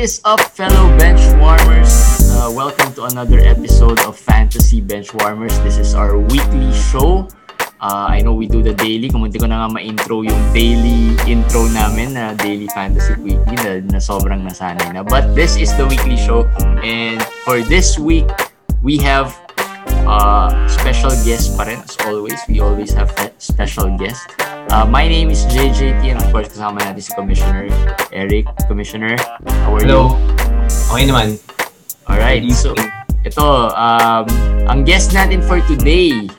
is up, fellow bench warmers? Uh, welcome to another episode of Fantasy Bench Warmers. This is our weekly show. Uh, I know we do the daily. Kumunti ko na nga ma-intro yung daily intro namin na Daily Fantasy Weekly na, na sobrang nasanay na. But this is the weekly show. And for this week, we have uh, special guest pa rin. As always, we always have special guest. Uh, my name is JJT and of course kasama natin si Commissioner Eric. Commissioner, how are Hello. you? Okay naman. Alright, so ito, um, ang guest natin for today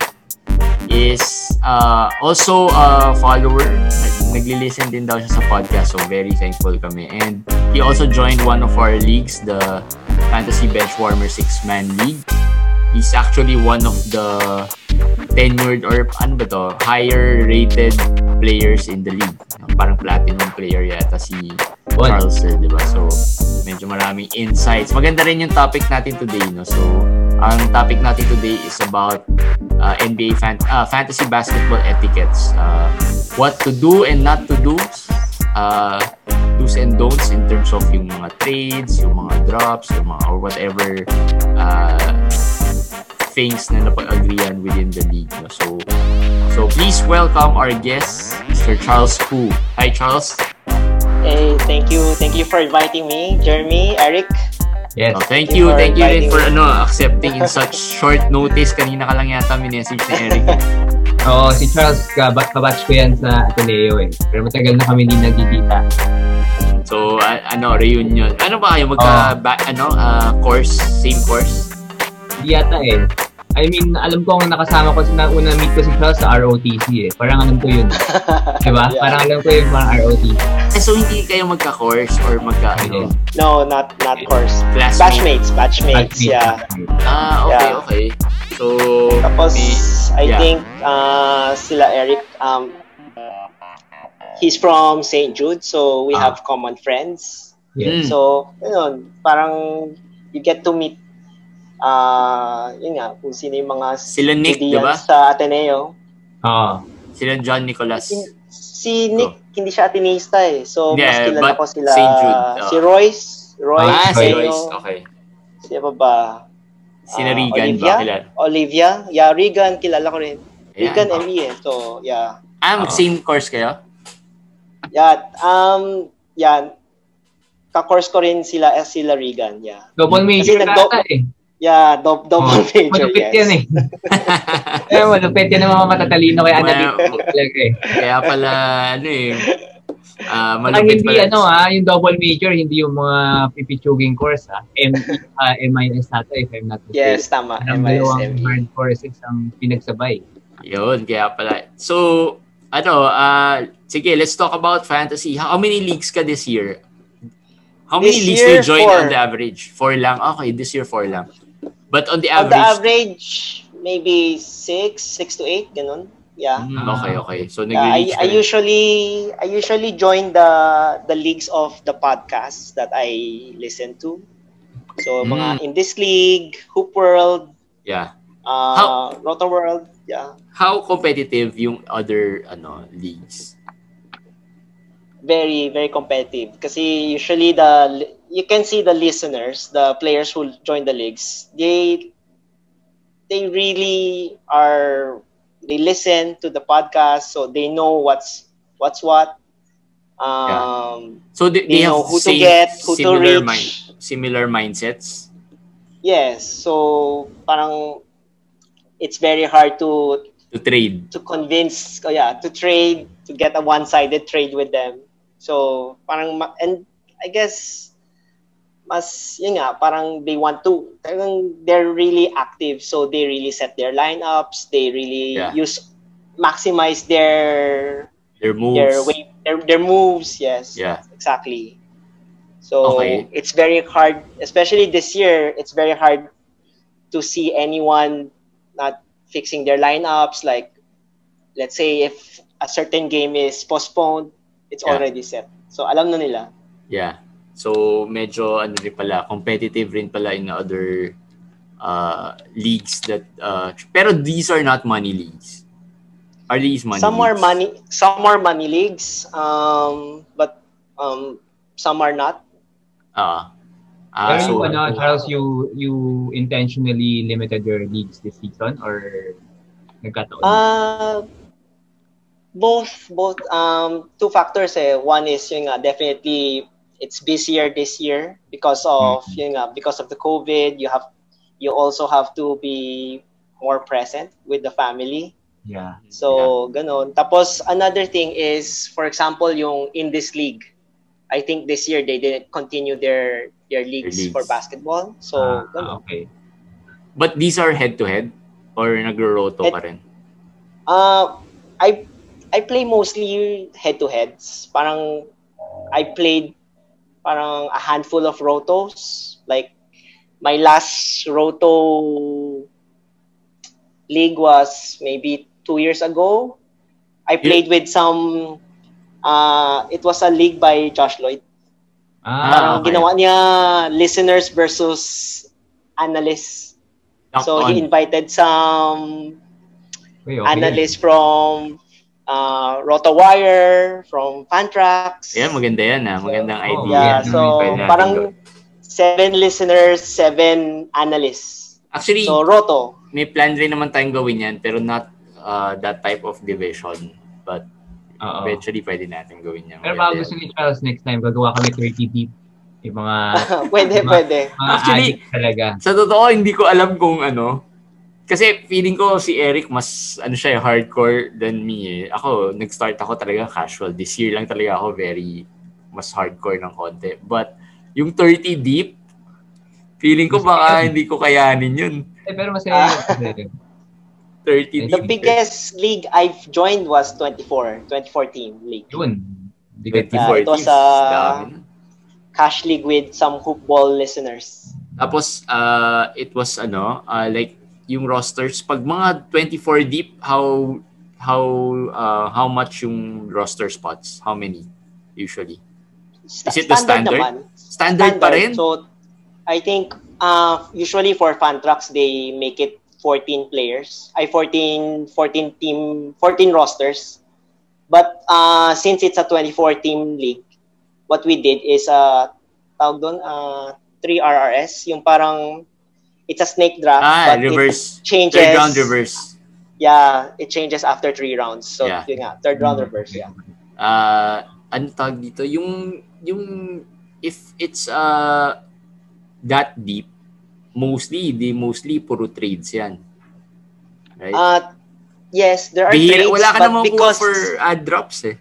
is uh, also a follower. Nag- Nagli-listen din daw siya sa podcast, so very thankful kami. And he also joined one of our leagues, the Fantasy Benchwarmer Six-Man League. He's actually one of the tenured or ano ba to, higher rated players in the league. Parang platinum player yata si eh, di ba? So, medyo maraming insights. Maganda rin yung topic natin today, no? So, ang topic natin today is about uh, NBA fan- uh, fantasy basketball etiquettes. Uh, what to do and not to do. Uh, do's and don'ts in terms of yung mga trades, yung mga drops, yung mga or whatever uh, things na napag-agreean within the league. No? So, so please welcome our guest, Mr. Charles Hu. Hi, Charles. Hey, thank you. Thank you for inviting me, Jeremy, Eric. Yes. Oh, thank Thank you, thank you rin for ano, accepting in such short notice. Kanina ka lang yata minessage ni Eric. Oo, si Charles, kabat kabatch ko yan sa Ateneo eh. Pero matagal na kami hindi nagkikita. So, a- ano, reunion. Ano ba kayo? Magka, ba, ano, ah, course? Same course? Hindi yata eh. I mean, alam ko ang nakasama ko sa una meet ko si Charles sa ROTC eh. Parang alam ko yun. diba? Yeah. Parang alam ko yung parang ROTC. Eh, so, hindi kayo magka-course or magka, ano, No, not not course. classmate? Batchmates, batchmates, yeah. Ah, okay, Yeah. okay. So, Tapos, may- I yeah. think uh, sila Eric, um, he's from St. Jude, so we Ah. have common friends. Yes. So, yun, parang you get to meet uh, yun nga, kung sino yung mga Sila Nick, estudyants diba? sa Ateneo. Oo. sila John Nicolas. Si Nick, hindi siya Atenista eh. So, Yeah, mas kilala ko sila. St. Jude, oh. Si Royce. Royce. ah, si. Royce. Okay. Sino pa ba? Sina Ah, Regan Olivia? ba kilala? Olivia? Yeah, Regan, kilala ko rin. Ayan. Regan ME eh. So, yeah. Ah, Oo. same course kayo? Yeah, um, yeah. Ka-course ko rin sila, eh, sila Regan, yeah. Double major Kasi na nagdo- ata eh. Yeah, do- double Oo. major, Malupit yes. yan eh. Eh, malupit yan ang mga matatalino kay Well, analytics talaga eh. Kaya pala, ano eh, ah, Ang malupit hindi pala. ano ah, yung double major, hindi yung mga pipichuging course ah. M uh, MIS ata if I'm not Yes, tama. Ang dalawang MISME. hard courses ang pinagsabay. Yun, kaya pala. So, ano, ah, sige, let's talk about fantasy. How many leagues ka this year? How many This leagues do you year, join four. on the average? Four lang? Okay, this year four lang. But on the On the average, average, maybe six, six to eight, ganun. Yeah. Hmm, okay, okay. So, Yeah, I, nag-reach I usually I usually join the the leagues of the podcasts that I listen to. So Mm. mga in this league, Hoop World, Yeah. uh, Roto World, yeah, How competitive yung other ano leagues? very very competitive. Kasi usually the you can see the listeners, the players who join the leagues, they they really are they listen to the podcast, so they know what's what's what. Um, So, they, they They have know who to get, who to reach. mind, similar mindsets? Yes. So parang it's very hard to To trade. to convince oh yeah, to trade, to get a one-sided trade with them. So parang and I guess mas yun nga, parang they want to talagang they're really active so they really set their lineups, they really Yeah. use maximize their Their moves. their way their, their moves, yes. Yeah. Exactly. So Okay. it's very hard, especially this year, it's very hard to see anyone not fixing their lineups. Like, let's say if a certain game is postponed, it's Yeah. already set. So alam na nila. Yeah. So, medyo ano rin pala, competitive rin pala in other uh, leagues that uh, pero these are not money leagues. Are these money some are leagues? money, some are money leagues, um, but um, some are not. Ah. Ah, Pero so, yung ano, Charles, you you intentionally limited your leagues this season or nagkataon? Uh, both, both, um, two factors eh. One is yung nga, definitely it's busier this year because of Mhm. yung nga, because of the COVID. You have, you also have to be more present with the family. yeah. So, ganon. Tapos, another thing is, for example, yung in this league, I think this year they didn't continue their their leagues, leagues. for basketball. So, Ah, ganon. okay. But these are head-to-head? Or nagro-roto Head- pa rin? Uh, I I play mostly head-to-heads. Parang I played parang a handful of rotos. Like my last roto league was maybe two years ago. I played with some. Uh, it was a league by Josh Lloyd. Ah, Parang okay. ginawa niya listeners versus analysts. Locked So on. he invited some okay, okay. analysts from uh, RotoWire, from Fantrax. Yan, maganda yan ah. Magandang Oh, idea. Yeah, so parang seven listeners, seven analysts. Actually, So Roto. may plan rin naman tayong gawin yan, pero not uh, that type of division. But Oo. eventually, pwede natin gawin yan. Pero baka gusto ni Charles next time, gagawa kami 30 deep. Yung mga, pwede, Ma- pwede. mga Actually, talaga. Sa totoo, hindi ko alam kung ano. Kasi feeling ko si Eric mas ano siya, eh, hardcore than me eh. Ako, nag-start ako talaga casual. This year lang talaga ako very mas hardcore ng konti. But yung 30 deep, feeling ko baka hindi ko kayanin yun. Eh, pero masaya Ah. yun. 30 The deep. biggest league I've joined was 24, 2014 league. Yun. Hindi ka- 24 Uh, it was, teams. uh. Cash league with some hoopball listeners. Tapos, uh, it was ano, uh, like, yung rosters, pag mga 24 deep, how, how, uh, how much yung roster spots? How many, usually? Is it the standard? naman. Standard, pa rin? So, I think uh, usually for fan trucks, they make it 14 players. Ay, 14, 14 team, 14 rosters. But uh, since it's a 24 team league, what we did is, uh, tawag doon, uh, 3 RRS. Yung parang, it's a snake draft. ah, but it reverse. changes. Third round reverse. Yeah, it changes after three rounds. So, Yeah. yun nga, third round reverse, yeah. Uh, ano tawag dito? Yung, yung, if it's uh, that deep, mostly, di mostly puro trades yan. Right? Uh, yes, there are Bihira, trades, wala ka but naman because, for ad drops eh.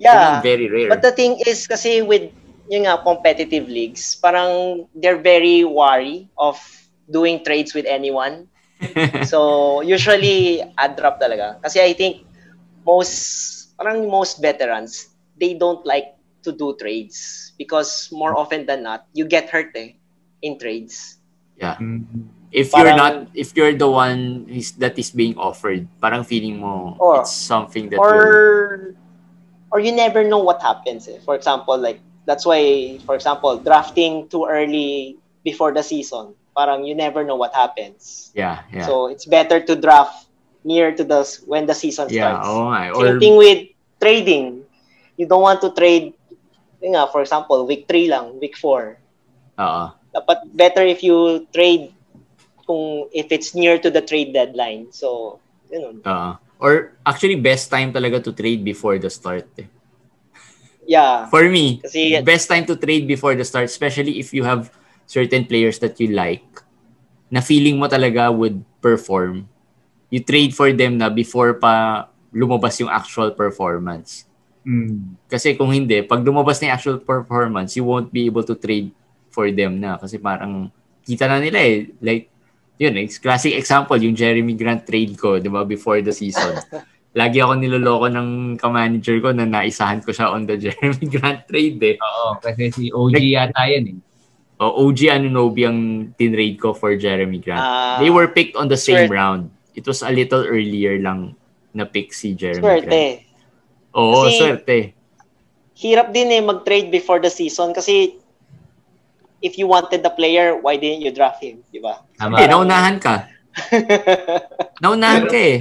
yeah, very rare. But the thing is kasi with yung nga competitive leagues, parang they're very wary of doing trades with anyone. So usually ad drop talaga. Kasi I think most parang most veterans, they don't like to do trades because more often than not, you get hurt eh in trades. yeah. Mm. If you're Parang- not, if you're the one is, that is being offered, parang feeling mo Or- it's something that will, or or you never know what happens. Eh. For example, like that's why, for example, drafting too early before the season, parang you never know what happens. yeah, yeah. So it's better to draft near to the when the season yeah, starts. oo nga. eh. Same Or, thing with trading. You don't want to trade. Nga, for example, week 3 lang, week 4. oo. Dapat better if you trade kung if it's near to the trade deadline. So, yun. Oo. or actually, best time talaga to trade before the start. Eh. Yeah. For me, Kasi best time to trade before the start, especially if you have certain players that you like, na feeling mo talaga would perform. You trade for them na before pa lumabas yung actual performance. Mm. Kasi kung hindi, pag lumabas na yung actual performance, you won't be able to trade for them na. Kasi parang kita na nila eh. Like, yun, eh, classic example, yung Jeremy Grant trade ko, di ba, before the season. Lagi ako niloloko ng ka-manager ko na naisahan ko siya on the Jeremy Grant trade eh. Oo, kasi si OG yata yan eh. O, OG Anunobi ang tinrade ko for Jeremy Grant. Ah, They were picked on the same swerte. round. It was a little earlier lang na pick si Jeremy swerte. Grant. Oo, Kasi- swerte. Hirap din eh mag-trade before the season kasi if you wanted the player, why didn't you draft him? Di ba? Tama. Hindi, naunahan ka. Naunahan ka eh.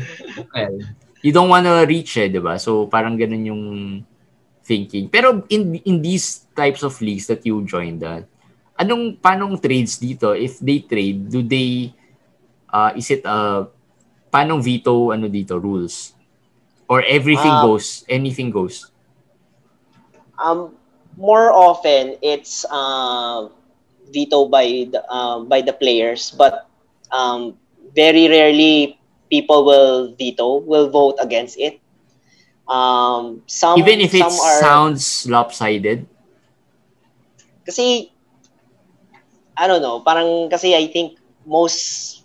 Well, You don't wanna reach eh, di ba? So, parang ganun yung thinking. Pero in in these types of leagues that you joined, uh, anong panong trades dito? If they trade, do they uh, is it uh panong veto ano dito rules? Or everything Um, goes, anything goes. Um, more often it's uh, veto by the um, by the players, but um, very rarely people will veto, will vote against it. Um, some Even if it are sounds lopsided. kasi I don't know, parang kasi I think most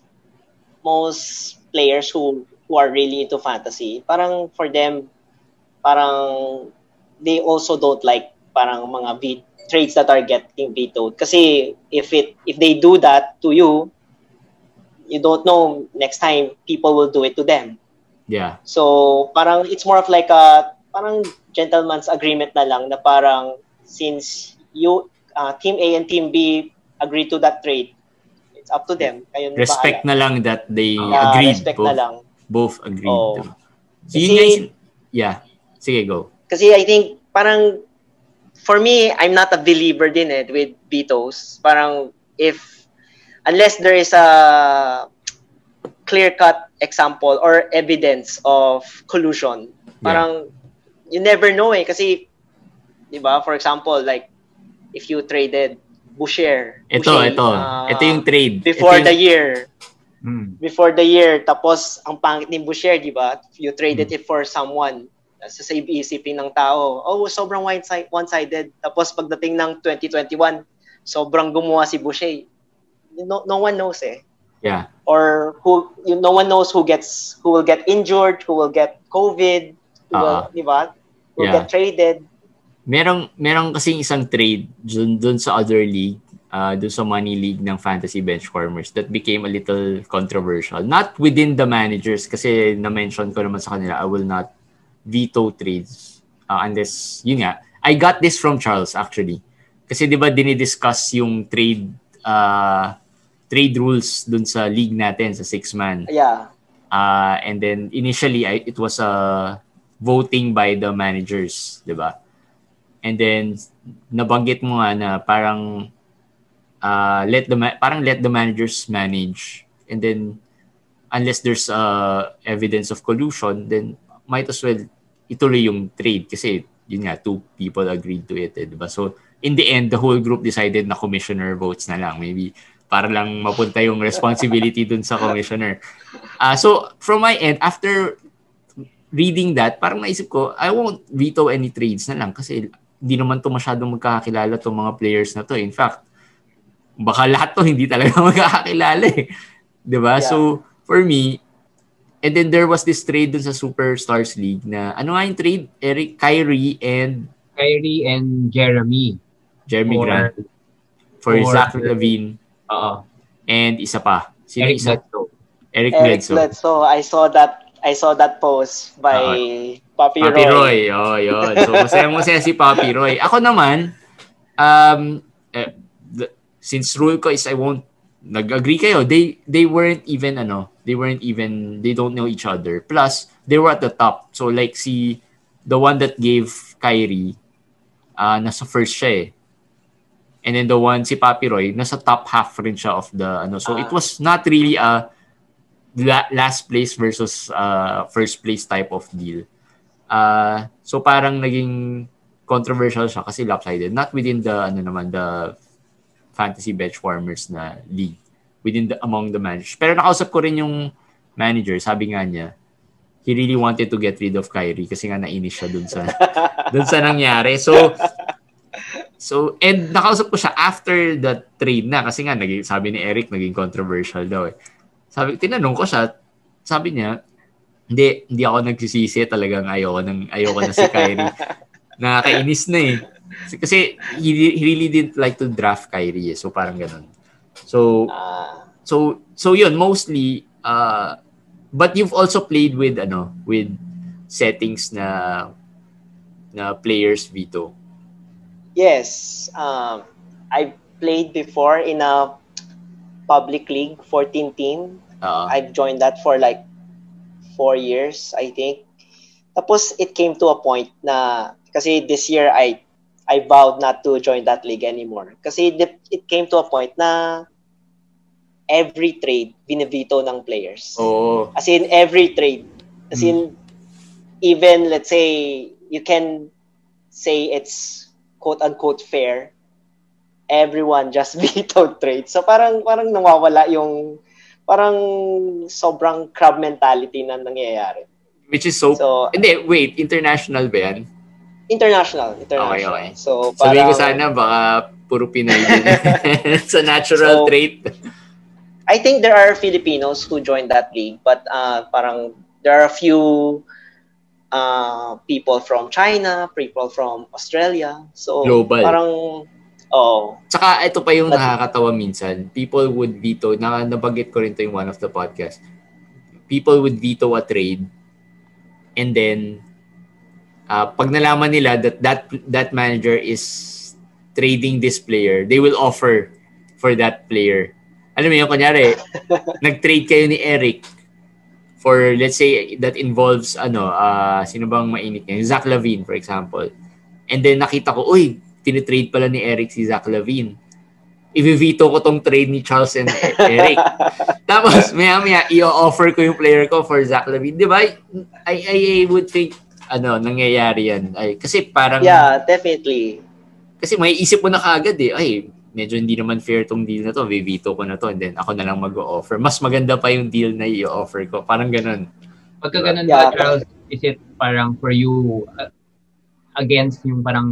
most players who who are really into fantasy, parang for them parang they also don't like parang mga ve- trades that are getting vetoed kasi if it if they do that to you you don't know next time people will do it to them Yeah. So, parang it's more of like a parang gentleman's agreement na lang na parang since you uh, team A and team B agree to that trade, it's up to them. Kayo Respect bahala. na lang that they Yeah, agreed. respect both, na lang. both agreed. To. So, Kasi- yun yeah. Sige, go. Kasi I think parang for me, I'm not a believer din eh with vetoes. Parang if unless there is a clear-cut example or evidence of collusion, parang you never know eh kasi 'di ba? For example, like if you traded Boucher, Ito, Boucher, ito. ah, ito yung trade. before ito the yung, year, Hmm. before the year, tapos ang pangit ni Boucher, di ba? You traded Hmm. it for someone. Sa sa isipin ng tao, oh, sobrang one-side- one-sided. Tapos pagdating ng 2021, sobrang gumawa si Boucher. No, no one knows eh. Yeah. Or who, you, no one knows who gets, who will get injured, who will get COVID, who will, Ah. di ba? Who Yeah. get traded. Merong, merong kasing isang trade dun, dun sa other league, uh, dun sa money league ng fantasy benchwarmers that became a little controversial. Not within the managers kasi na-mention ko naman sa kanila, I will not veto trades uh, unless, yun nga, I got this from Charles actually. Kasi di ba dinidiscuss yung trade uh, trade rules dun sa league natin, sa six-man. Yeah. Uh, and then initially I, it was uh, voting by the managers, 'di ba? And then nabanggit mo nga na parang uh, let the ma- parang let the managers manage and then unless there's uh, evidence of collusion then might as well ituloy yung trade kasi yun nga two people agreed to it, eh, 'di ba? So in the end the whole group decided na commissioner votes na lang maybe para lang mapunta yung responsibility dun sa commissioner. Ah, so from my end after reading that, parang naisip ko, I won't veto any trades na lang kasi hindi naman to masyadong magkakakilala tong mga players na to. In fact, baka lahat to hindi talaga magkakakilala eh. 'Di ba? Yeah. So for me, and then there was this trade dun sa Superstars League na ano nga yung trade? Eric Kyrie and Kyrie and Jeremy. Jeremy For- Grant for, for- Zach Levine Oo. and isa pa. Sino Eric isa? Bledsoe. Eric, Eric Bledsoe. Bledsoe. I saw that I saw that post by Papi, Papi Roy. Roy. Oh, yun. So, masaya-masaya si Papi Roy. Ako naman, um, eh, the- since rule ko is I won't, nag-agree kayo, they, they weren't even, ano, they weren't even, they don't know each other. Plus, they were at the top. So, like si, the one that gave Kyrie, uh, nasa first siya eh. And then the one, si Papi Roy, nasa top half rin siya of the, ano. So, it Ah. was not really a la- last place versus uh, first place type of deal. Uh, so parang naging controversial siya kasi lopsided. Not within the, ano naman, the fantasy benchwarmers na league. Within the, among the managers. Pero nakausap ko rin yung manager, sabi nga niya, he really wanted to get rid of Kyrie kasi nga nainis siya dun sa, dun sa nangyari. So, so, and nakausap ko siya after the trade na kasi nga, naging, sabi ni Eric, naging controversial daw eh. Sabi, tinanong ko siya, sabi niya, hindi, hindi ako nagsisisi talagang ayoko, ng, ayoko na si Kyrie. Nakakainis na eh. Kasi he, he really didn't like to draft Kyrie eh. So parang ganun. So, Ah, so, so yun, mostly, uh, but you've also played with, ano, with settings na, na players veto. yes. Um, I played before in a public league, 14 team. Uh, I've joined that for like four years, I think. Tapos it came to a point na kasi this year I I vowed not to join that league anymore. Kasi it, came to a point na every trade binivito ng players. Oo. As in every trade. As in even let's say you can say it's quote unquote fair. Everyone just vetoed trade. So parang parang nawawala yung parang sobrang crab mentality na nangyayari. Which is so... So Hindi, wait. International ba yan? international, international. Okay, okay. So Sabihin ko parang sana, baka puro Pinay din. It's a natural So, trait. I think there are Filipinos who joined that league, but uh, parang there are a few uh, people from China, people from Australia. So Global. parang oh, Tsaka ito pa yung But- nakakatawa minsan. People would veto, na, nabanggit ko rin to yung one of the podcast. People would veto a trade and then uh, pag nalaman nila that that that manager is trading this player, they will offer for that player. Alam mo yun, kunyari, nag-trade kayo ni Eric for, let's say, that involves, ano, uh, sino bang mainit niya? Zach Lavine, for example. And then nakita ko, uy, tinitrade pala ni Eric si Zach Lavine. I-veto ko tong trade ni Charles and Eric. Tapos, maya-maya, i-offer ko yung player ko for Zach Lavine. Di ba? I, I, I would think, ano, nangyayari yan. Ay, kasi parang, yeah, definitely. kasi may isip mo na kagad eh, ay, medyo hindi naman fair tong deal na to, veto ko na to, and then ako na lang mag-offer. Mas maganda pa yung deal na i-offer ko. Parang ganun. Pagka ganun Yeah. ba, Charles, is it parang for you uh, against yung parang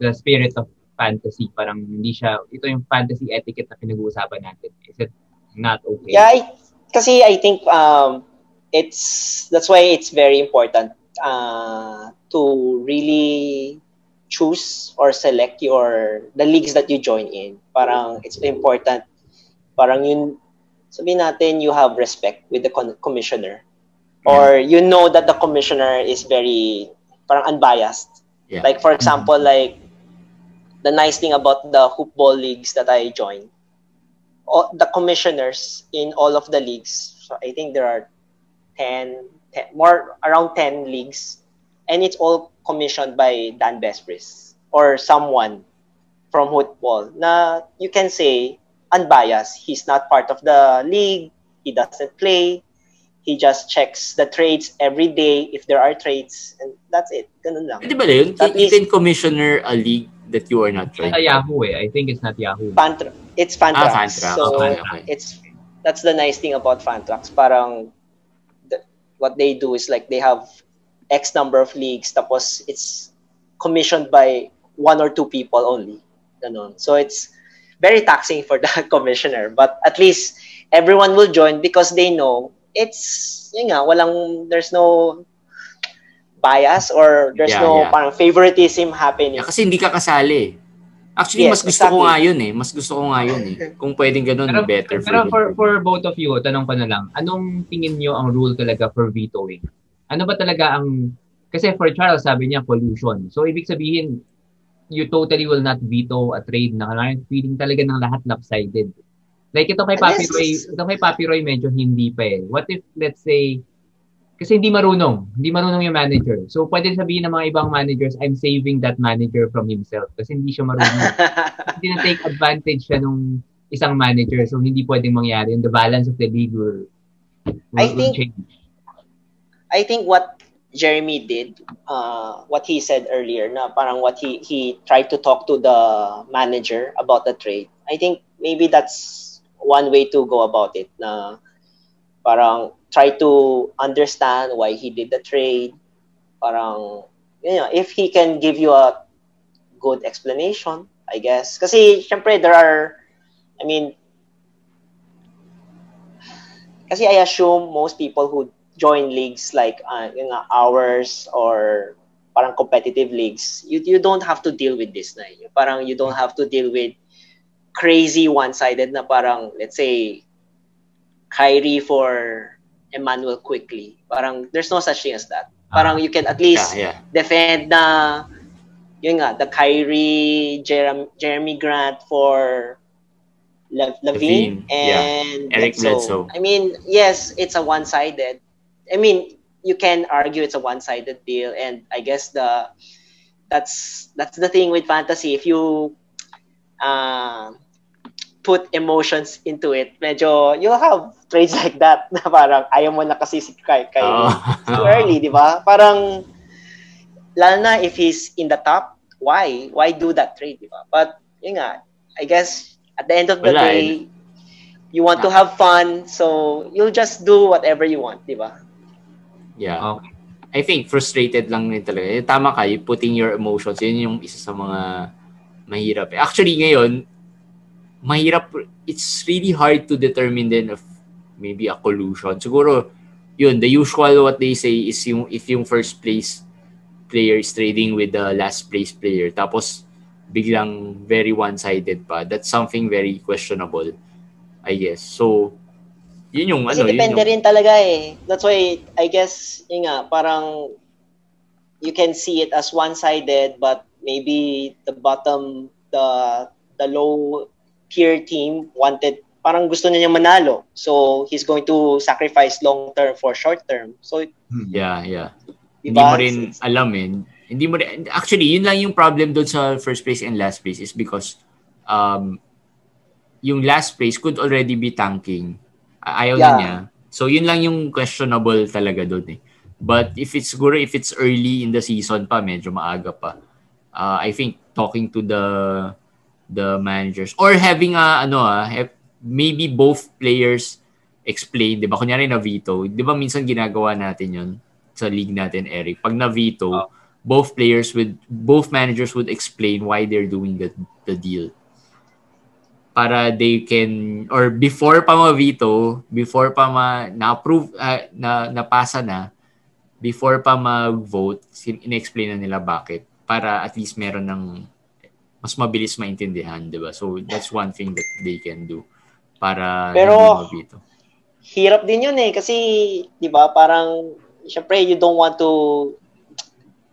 the spirit of fantasy? Parang hindi siya, ito yung fantasy etiquette na pinag-uusapan natin. Is it not okay? Yeah, I, kasi I think um, it's that's why it's very important uh, to really choose or select your the leagues that you join in. Parang it's important. Parang yun sabihin natin you have respect with the con- commissioner or you know that the commissioner is very parang unbiased. Yeah. Like for example, mm-hmm. like the nice thing about the hoopball leagues that I joined, all, the commissioners in all of the leagues. So I think there are 10, 10 more around 10 leagues and it's all commissioned by Dan Bespris or someone from football na you can say unbiased. He's not part of the league. He doesn't play. He just checks the trades every day if there are trades and that's it. Ganun lang. Pwede ba yun? At You least- can commissioner a league that you are not Sa trying. Yahoo eh. I think it's not Yahoo. Fantra- it's Fantrax. Ah, Fantrax. Fantrax. So Okay, okay. it's that's the nice thing about Fantrax. Parang the, what they do is like they have X number of leagues, tapos it's commissioned by one or two people only. Ganon. So it's very taxing for the commissioner, but at least everyone will join because they know it's yun nga, walang there's no bias or there's Yeah, no yeah. parang favoritism happening. Yeah, kasi hindi ka kasali. Actually, Yes, mas gusto ko exactly. nga yun eh. Mas gusto ko nga yun eh. Kung pwedeng ganun, Pero, better pero for, for, for both of you, tanong ko na lang, anong tingin nyo ang rule talaga for vetoing? Ano ba talaga ang, kasi for Charles, sabi niya pollution. So, ibig sabihin, you totally will not veto a trade na kailangan feeling talaga ng lahat lopsided. Like ito kay Papi Roy, ito kay Papi Roy medyo hindi pa eh. What if, let's say, kasi hindi marunong. Hindi marunong yung manager. So, pwede sabihin ng mga ibang managers, I'm saving that manager from himself. Kasi hindi siya marunong hindi na take advantage siya nung isang manager. So, hindi pwedeng mangyari. And the balance of the league will, will, I will think- change. I think what Jeremy did, uh, what he said earlier, na parang what he he tried to talk to the manager about the trade. I think maybe that's one way to go about it. Na parang try to understand why he did the trade. Parang you know, if he can give you a good explanation, I guess. Kasi syempre there are, I mean, kasi I assume most people who join leagues like uh, yung nga, ours or parang competitive leagues, you you don't have to deal with this na. Parang you don't have to deal with crazy one-sided na parang let's say Kyrie for Emmanuel quickly. Parang there's no such thing as that. Parang you can at least Yeah, yeah. defend na yun nga, the Kyrie, Jeremy, Jeremy Grant for Le- Levine, Levine, yeah. and Eric Bledsoe. I mean, yes, it's a one-sided. I mean, you can argue it's a one-sided deal, and I guess the that's that's the thing with fantasy. If you uh, put emotions into it, medyo you'll have trades like that na parang ayaw mo na kasi si Kai kay Oh. too early, di ba? Parang lalo na if he's in the top, why? Why do that trade, di ba? But yun nga, I guess at the end of the Wala, day, you want to have fun, so you'll just do whatever you want, di ba? Yeah. Okay. I think frustrated lang din talaga. Eh, Tama ka, you putting your emotions, yun yung isa sa mga mahirap. eh. Actually, ngayon, mahirap, it's really hard to determine then if maybe a collusion. Siguro, yun, the usual what they say is yung, if yung first place player is trading with the last place player, tapos biglang very one-sided pa, that's something very questionable, I guess. So, yun yung Kasi ano, yun depende yung, rin talaga eh. That's why, I guess, yun nga, parang you can see it as one-sided, but maybe the bottom, the the low tier team wanted, parang gusto niya manalo. So, he's going to sacrifice long-term for short-term. So, yeah, yeah. di Hindi mo rin alam eh. Hindi mo rin, actually, yun lang yung problem doon sa first place and last place is because um, yung last place could already be tanking. Ayaw na Yeah. niya. So, yun lang yung questionable talaga doon eh. But if it's siguro if it's early in the season pa, medyo maaga pa. Uh, I think talking to the the managers or having a ano ah, maybe both players explain, 'di ba? Kunyari na veto, 'di ba minsan ginagawa natin 'yon sa league natin, Eric. Pag na veto, Oh. both players would both managers would explain why they're doing the the deal. Para they can or before pa ma-veto, before pa ma na-approve ah, na napasa na, before pa mag-vote, in-explain na nila bakit para at least meron ng mas mabilis maintindihan, 'di ba? So that's one thing that they can do para Pero- hindi ma-veto. hirap din yun eh. Kasi, di ba, parang, syempre, you don't want to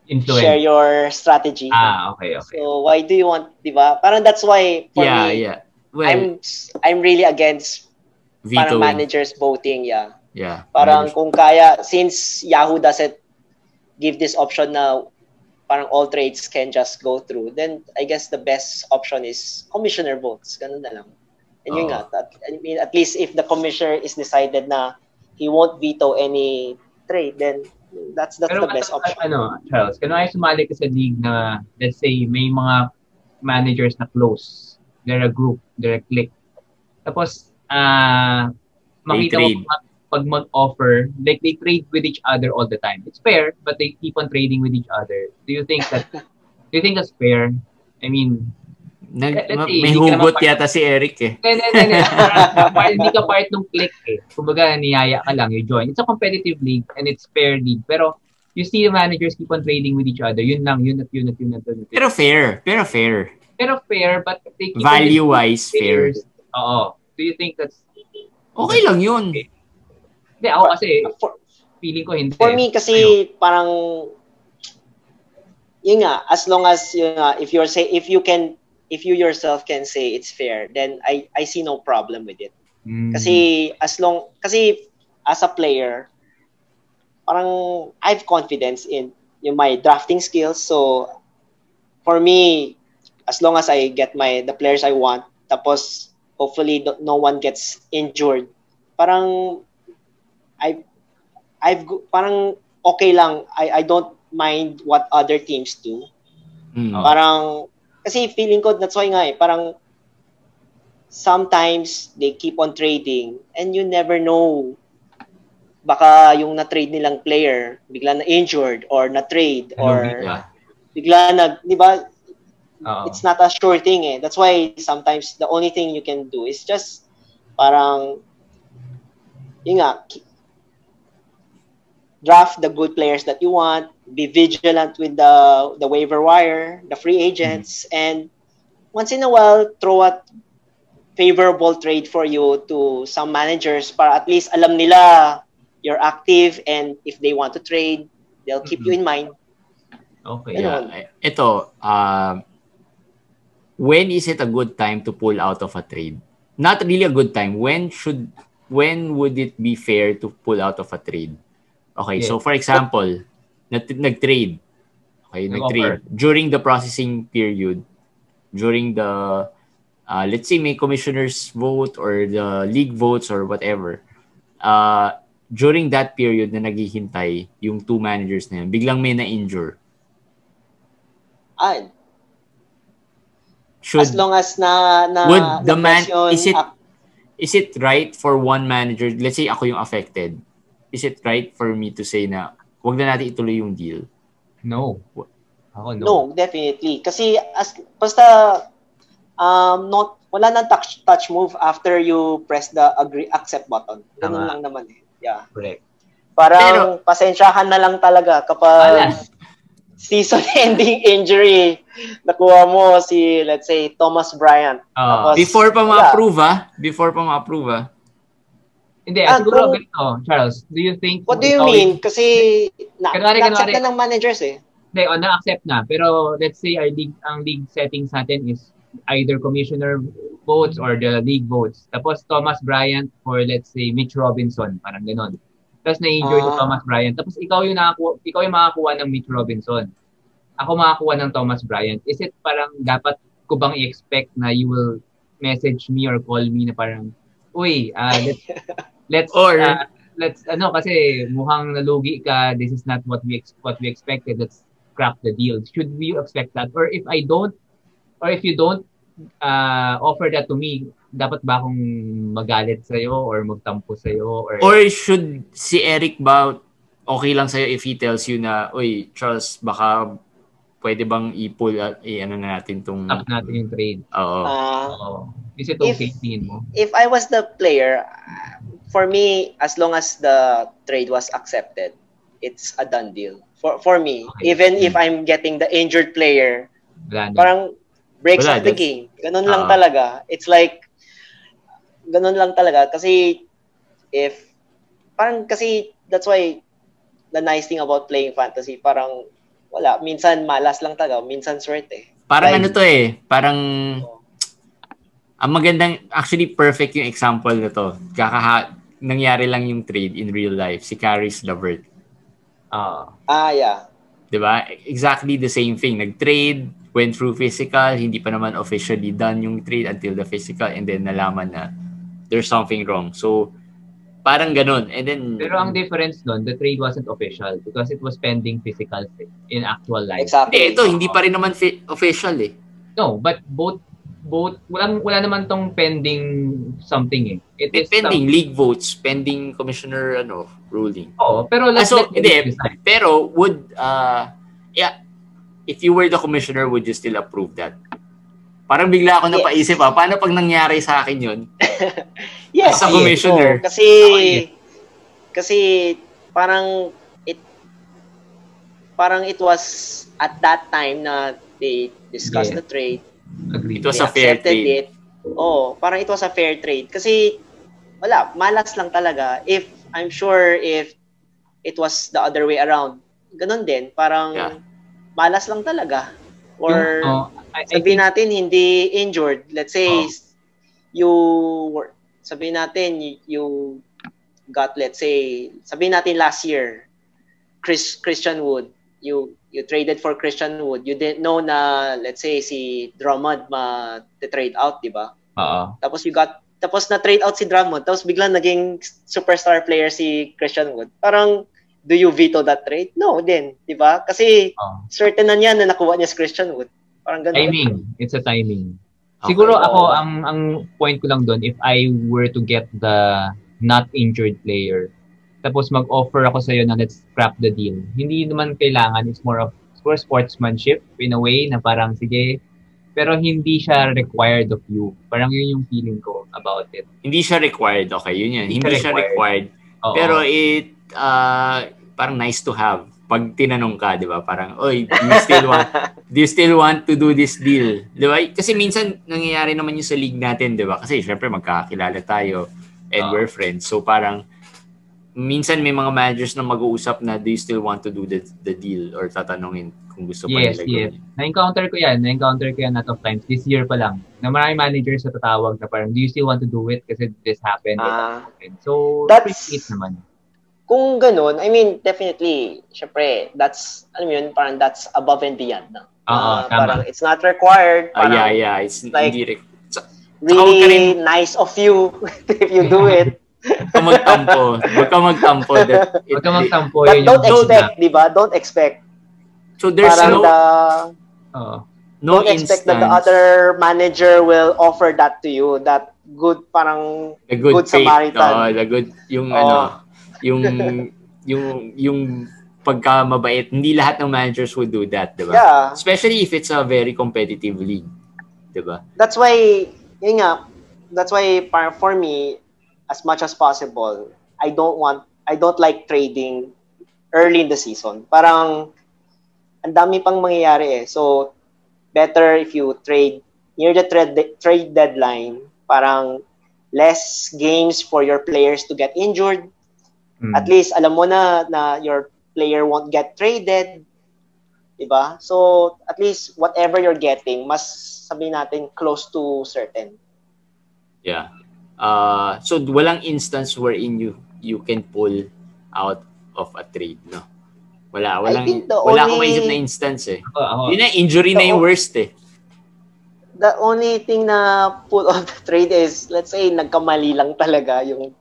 Influence. share your strategy. Ah, okay, okay. So, why do you want, di ba? Parang that's why, for Yeah, me, yeah. Well, I'm I'm really against veto. parang managers voting, yeah. Yeah. Parang managers. kung kaya, since Yahoo doesn't give this option na parang all trades can just go through, then I guess the best option is commissioner votes. Ganun na lang. And yun Oo. nga, at, I mean, at least if the commissioner is decided na he won't veto any trade, then that's that's Pero the best ano, option. ano, Charles, kung ay sumali ka sa league na, let's say, may mga managers na close. They're a group, they're a clique. Tapos, ah, makita mo. Pag, mag-offer, like they trade with each other all the time. It's fair, but they keep on trading with each other. Do you think that, do you think that's fair? I mean, Nag, Let's say, may hugot naman- yata si Eric eh. hindi, hindi, hindi. Ka part ng clique eh. Kumbaga, niyaya ka lang, you join. It's a competitive league and it's fair league. Pero, you see the managers keep on trading with each other. Yun lang, yun at yun at yun at yun. at yun. Pero fair. Pero fair. Pero fair, but they keep Value-wise, fair. Oo. Do you think that's... Okay lang yun. Hindi, ako kasi, For, feeling ko hindi. for me kasi parang yun nga as long as yun nga, if you're say if you can if you yourself can say it's fair then I I see no problem with it. Mm. Kasi as long kasi as a player parang I have confidence in yung my drafting skills so for me as long as I get my the players I want tapos hopefully no one gets injured parang I I've go- parang okay lang I I don't mind what other teams do Mm. Oo. parang kasi feeling ko that's why nga eh parang sometimes they keep on trading and you never know baka yung na-trade nilang player bigla na injured or na-trade Ano, or Yeah. bigla nag di ba Oo. it's not a sure thing eh that's why sometimes the only thing you can do is just parang yun nga draft the good players that you want be vigilant with the the waiver wire the free agents and once in a while throw a favorable trade for you to some managers para at least alam nila you're active and if they want to trade they'll keep you in mind Okay. Ano? Yeah. Ito, um, when is it a good time to pull out of a trade? Not really a good time. When should, when would it be fair to pull out of a trade? Okay, Yeah. so for example, nat- nag-trade. Okay, Nag-offer. nag-trade. During the processing period, during the, uh, let's say may commissioner's vote or the league votes or whatever, uh, during that period na naghihintay yung two managers na yun, biglang may na-injure. Ah, Should, as long as na na would the man, is it, is it right for one manager, let's say ako yung affected, is it right for me to say na wag na natin ituloy yung deal? No. Ako, no. No, definitely. Kasi as basta um not wala nang touch touch move after you press the agree accept button. Ganun Tama. lang naman eh. Yeah. Correct. Parang Pero- pasensyahan na lang talaga kapag Wala. season ending injury nakuha mo si let's say Thomas Bryant. Ah. Tapos- Before pa ma-approve ah, before pa ma-approve ah. Hindi, Ah, siguro kung- ganito, Charles, do you think... What do you ikaw- mean? Kasi na, Kunwari, na-accept na ng managers eh. Hindi, oh, na-accept na. Pero let's say our league, ang league settings natin is either commissioner votes or the league votes. Tapos Thomas Bryant for let's say Mitch Robinson, parang ganon. Tapos na-injure si Ah. Thomas Bryant. Tapos ikaw yung nakakuha, ikaw yung makakuha ng Mitch Robinson. Ako makakuha ng Thomas Bryant. Is it parang dapat ko bang i-expect na you will message me or call me na parang, uy, ah, let's, let's, Or- ah, let's, ano, kasi mukhang nalugi ka, this is not what we, ex- what we expected, let's scrap the deal. Should we expect that? Or if I don't, or if you don't uh, offer that to me, dapat ba akong magalit sa'yo or magtampo sa'yo? Or, Or should si Eric ba okay lang sa'yo if he tells you na, Uy, Charles, baka pwede bang i-pull, uh, i-ano na natin tong... stop natin yung trade? Oo. Ah, Oo. Is it If- okay, tingin mo? if I was the player, for me, as long as the trade was accepted, it's a done deal. For for me, Okay. even if I'm getting the injured player, Wala na. parang breaks Wala, of the game. Ganun lang Ah. talaga. It's like, ganun lang talaga. Kasi, if, parang kasi, that's why, the nice thing about playing fantasy, parang, wala. Minsan, malas lang talaga. Minsan, swerte. Parang Like- ano to eh, parang... Ang magandang, actually perfect yung example na to. Kakaha, nangyari lang yung trade in real life. Si Caris Levert. Ah. Ah, yeah. 'di ba? Exactly the same thing. Nag-trade, went through physical, hindi pa naman officially done yung trade until the physical and then nalaman na there's something wrong. So, parang ganun. And then, Pero ang difference nun, the trade wasn't official because it was pending physical in actual life. Exactly. hindi, ito, hindi pa rin naman fi- official eh. No, but both both wala wala naman tong pending something eh. It is pending league votes, pending commissioner ano ruling. Some, oh, pero Ah, let's so, let the hindi, pero would, uh, yeah, if you were the commissioner, would you still approve that? Parang bigla ako napaisip ah, paano pag nangyari sa akin yun? Yes. As a commissioner. Oo, kasi kasi parang it parang it was at that time na they discussed Yeah. the trade. Agree. It was they a fair trade. it. Oh, parang it was a fair trade kasi wala, malas lang talaga. If I'm sure if it was the other way around, ganun din, parang Yeah. malas lang talaga. Or Yung, oh, I, think, natin hindi injured. Let's say Oh. you were sabihin natin you, you got let's say sabihin natin last year Chris Christian Wood you you traded for Christian Wood you didn't know na let's say si Drummond ma trade out di ba oo. tapos you got tapos na trade out si Drummond tapos biglang naging superstar player si Christian Wood parang do you veto that trade no din di ba kasi Oo. certain na niya na nakuha niya si Christian Wood parang ganun Timing. It's a timing. Okay. Siguro ako, ang ang point ko lang doon, if I were to get the not injured player, tapos mag-offer ako sa'yo na let's scrap the deal, hindi naman kailangan. It's more of for sportsmanship in a way na parang sige, pero hindi siya required of you. Parang yun yung feeling ko about it. Hindi siya required. Okay, yun yun. Hindi Hindi, siya siya required. Oo. Pero it, uh, parang nice to have. Pag tinanong ka, di ba? Parang, oy, do you still want, do you still want to do this deal? Di ba? Kasi minsan, nangyayari naman yun sa league natin, di ba? Kasi syempre, magkakilala tayo and Oo. we're friends. So parang, minsan may mga managers na mag-uusap na do you still want to do the, the deal or tatanungin kung gusto pa Yes, nila yes. gawin. Na-encounter ko yan. Na-encounter ko yan lot of times. This year pa lang. Na maraming managers na tatawag na parang, do you still want to do it? Kasi this happened. That happened. So, That's- appreciate naman. Kung ganun, I mean, definitely, syempre, that's, alam mo yun, parang that's above and beyond na. Oo, Ah, tama. parang it's not required. Ah, Parang yeah, yeah. It's like- hindi re- So, really ka nice of you if you do it. Huwag ka magtampo. Huwag ka magtampo. Huwag ka magtampo. But yun don't yung- expect, di ba? Don't expect. So there's parang no, the, Oo. no don't expect that the instance, other manager will offer that to you. That good, parang, the good, good faith, Samaritan. oh, the good, yung Oo. ano, yung, yung, yung pagka mabait. Hindi lahat ng managers would do that, di ba? yeah. Especially if it's a very competitive league. Di ba? That's why, yun nga, that's why for me, as much as possible, I don't want, I don't like trading early in the season. Parang, ang dami pang mangyayari eh. So, better if you trade near the trade, trade deadline, parang less games for your players to get injured. Mm. At least, alam mo na na your player won't get traded. Diba? So, at least, whatever you're getting, mas sabihin natin close to certain. Yeah. Uh, so walang instance wherein you you can pull out of a trade, no? Wala, walang wala akong only- maisip na instance eh. Ako, ako, Yun na, injury na yung worst eh. The only thing na pull off the trade is, let's say, nagkamali lang talaga yung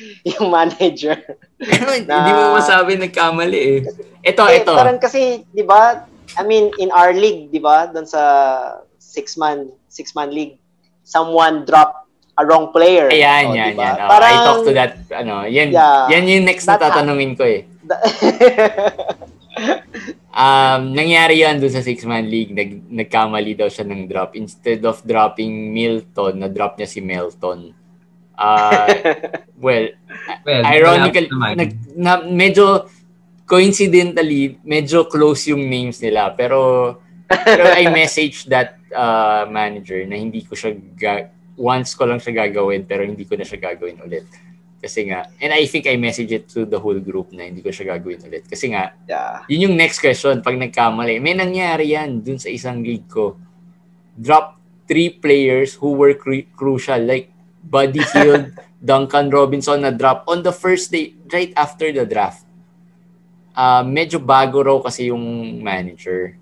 yung manager. Pero hindi Na- mo masabi nagkamali eh. Ito, Eh, ito. Parang kasi, di ba, I mean, in our league, di ba, doon sa six-man, six-man league, someone dropped a wrong player. Ayan, O, yan, diba? yan. Oh, Parang, I talk to that, ano, yan, Yeah. yan yung next na tatanungin ko eh. Um, nangyari yan doon sa six-man league, nag, nagkamali daw siya ng drop. Instead of dropping Milton, na-drop niya si Melton. Uh, well, well, ironically, nag, na, medyo coincidentally, medyo close yung names nila. Pero, pero I messaged that uh, manager na hindi ko siya, ga- once ko lang siya gagawin, pero hindi ko na siya gagawin ulit. Kasi nga, and I think I messaged it to the whole group na hindi ko siya gagawin ulit. Kasi nga, yeah. yun yung next question pag nagkamali. May nangyari yan dun sa isang league ko. Drop three players who were cru- crucial like Buddy Hield, Duncan Robinson na drop on the first day right after the draft. Ah, medyo bago raw kasi yung manager.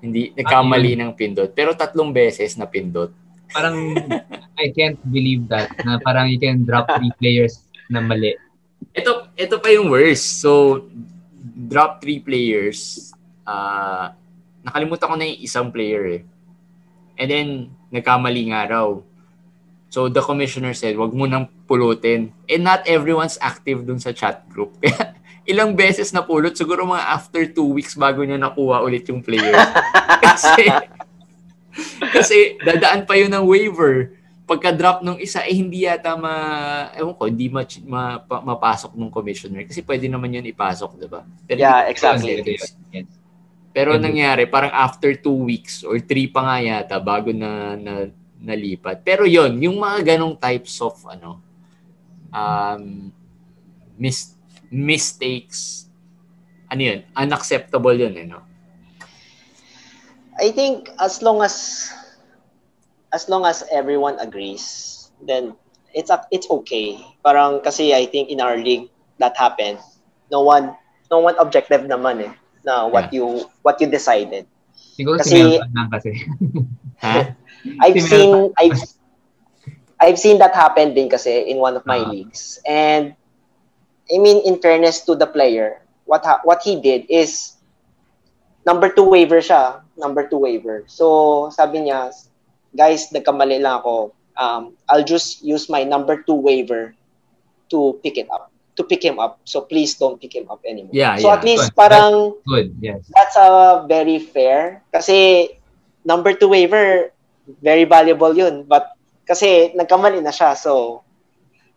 Hindi nagkamali ng pindot pero tatlong beses na pindot. parang I can't believe that na parang you can drop three players na mali. Ito ito pa yung worst. So drop three players. Ah, nakalimutan ko na yung isang player eh. And then nagkamali nga raw. So the commissioner said, wag mo nang pulutin. And not everyone's active dun sa chat group. Kaya ilang beses na pulot, siguro mga after two weeks bago niya nakuha ulit yung players. kasi, kasi dadaan pa yun ng waiver. Pagka-drop nung isa, eh hindi yata ma... Ewan ko, hindi ma, ma, pa- mapasok ng commissioner. Kasi pwede naman yun ipasok, di ba? Pero Yeah, exactly. Pero Pwede. nangyari, parang after two weeks or three pa nga yata bago na, na nalipat. Pero yon yung mga ganong types of ano, um, mis- mistakes, ano yun, unacceptable yun, eh, no? I think as long as as long as everyone agrees, then it's a- it's okay. Parang kasi I think in our league that happened. No one no one objective naman eh na what you what you decided. Siguro si Kasi- Melton lang kasi. Ha? I've seen. I've I've seen that happen din kasi in one of my Ah. leagues. And I mean in fairness to the player, what ha- what he did is number two waiver siya, number two waiver. So sabi niya, guys, nagkamali lang ako. Um, I'll just use my number two waiver to pick it up, to pick him up. So please don't pick him up anymore. Yeah, so yeah. at least Good. parang Good, yes. that's a very fair kasi number two waiver very valuable yun but kasi nagkamali na siya so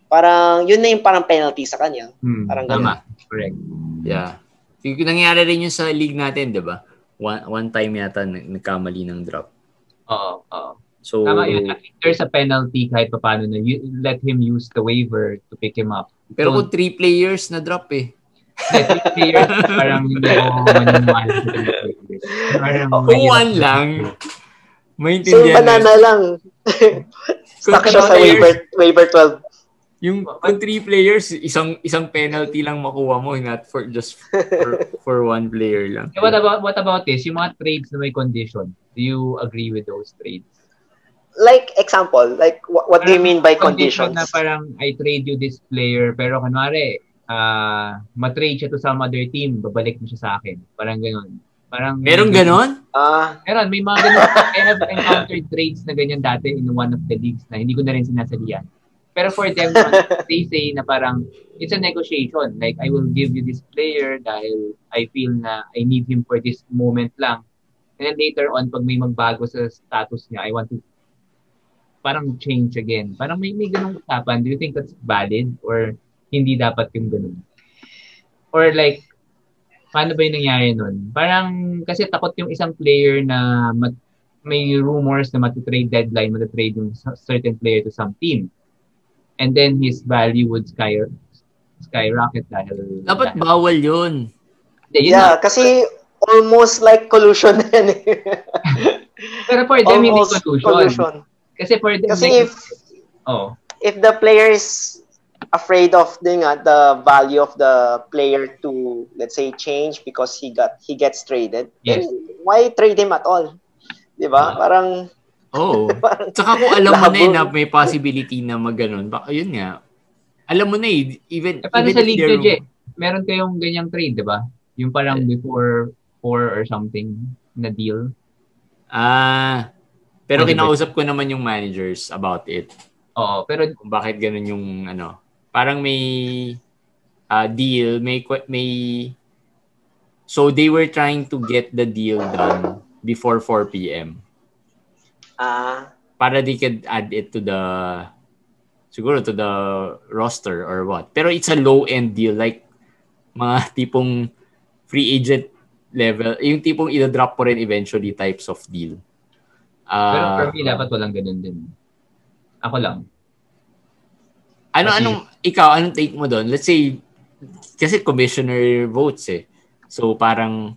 parang yun na yung parang penalty sa kanya Hmm, Parang Tama. Correct. Yeah. Sig- Nangyari rin yun sa league natin, di ba? One, one time yata nag- nagkamali ng drop. Oo, oo. So, Tama yun. At least there's a penalty kahit pa paano na you, let him use the waiver to pick him up. pero Don't- kung three players na drop eh. Let three players, parang hindi players. Parang Kung one lang, so maintindihan yung banana mo. lang stuck siya sa waiver waiver 12 Yung kung three players, isang isang penalty lang makuha mo, not for just for, for one player lang. So what about what about this? Yung mga trades na may condition. Do you agree with those trades? Like example, like what, what do you mean by Condition conditions? na parang I trade you this player pero kunwari ah matrade siya to some other team, babalik mo siya sa akin. Parang gano'n. Parang Merong ganon? Ah, Meron, may mga ganun. I have encountered trades na ganyan dati in one of the leagues na hindi ko na rin sinasalihan. Pero for them, they say na parang it's a negotiation. Like, I will give you this player dahil I feel na I need him for this moment lang. And then later on, pag may magbago sa status niya, I want to parang change again. Parang may, may ganung usapan. Do you think that's valid? Or hindi dapat yung ganun? Or like, paano ba yung nangyari nun? Parang, kasi takot yung isang player na mat, may rumors na matitrade deadline, matitrade yung certain player to some team. And then his value would sky, skyrocket dahil... Dapat dahil, bawal yun. Hindi, yun yeah, na. kasi almost like collusion na yan eh. Pero for them, hindi almost collusion. collusion. Kasi for them, Kasi like, if oh, if the player is afraid of the nga, the value of the player to let's say change because he got he gets traded Yes. then why trade him at all 'di ba Ah. parang Oo. parang Tsaka kung alam mo na eh, na may possibility na magganon, baka yun nga. Alam mo na eh, even, eh, paano even sa league they're-? Meron kayong ganyang trade, di ba? Yung parang before four or something na deal. Ah, pero kinausap ko naman yung managers about it. Oo, pero Kung bakit ganun yung ano. Parang may ah, deal, may may So they were trying to get the deal done before 4 p.m. ah para they could add it to the siguro to the roster or what. Pero it's a low end deal like mga tipong free agent level, yung tipong i-drop po rin eventually types of deal. pero Ah, for me, dapat walang ganun din. Ako lang. Ano Kasi- anong ikaw anong take mo doon? Let's say kasi commissioner votes eh. So parang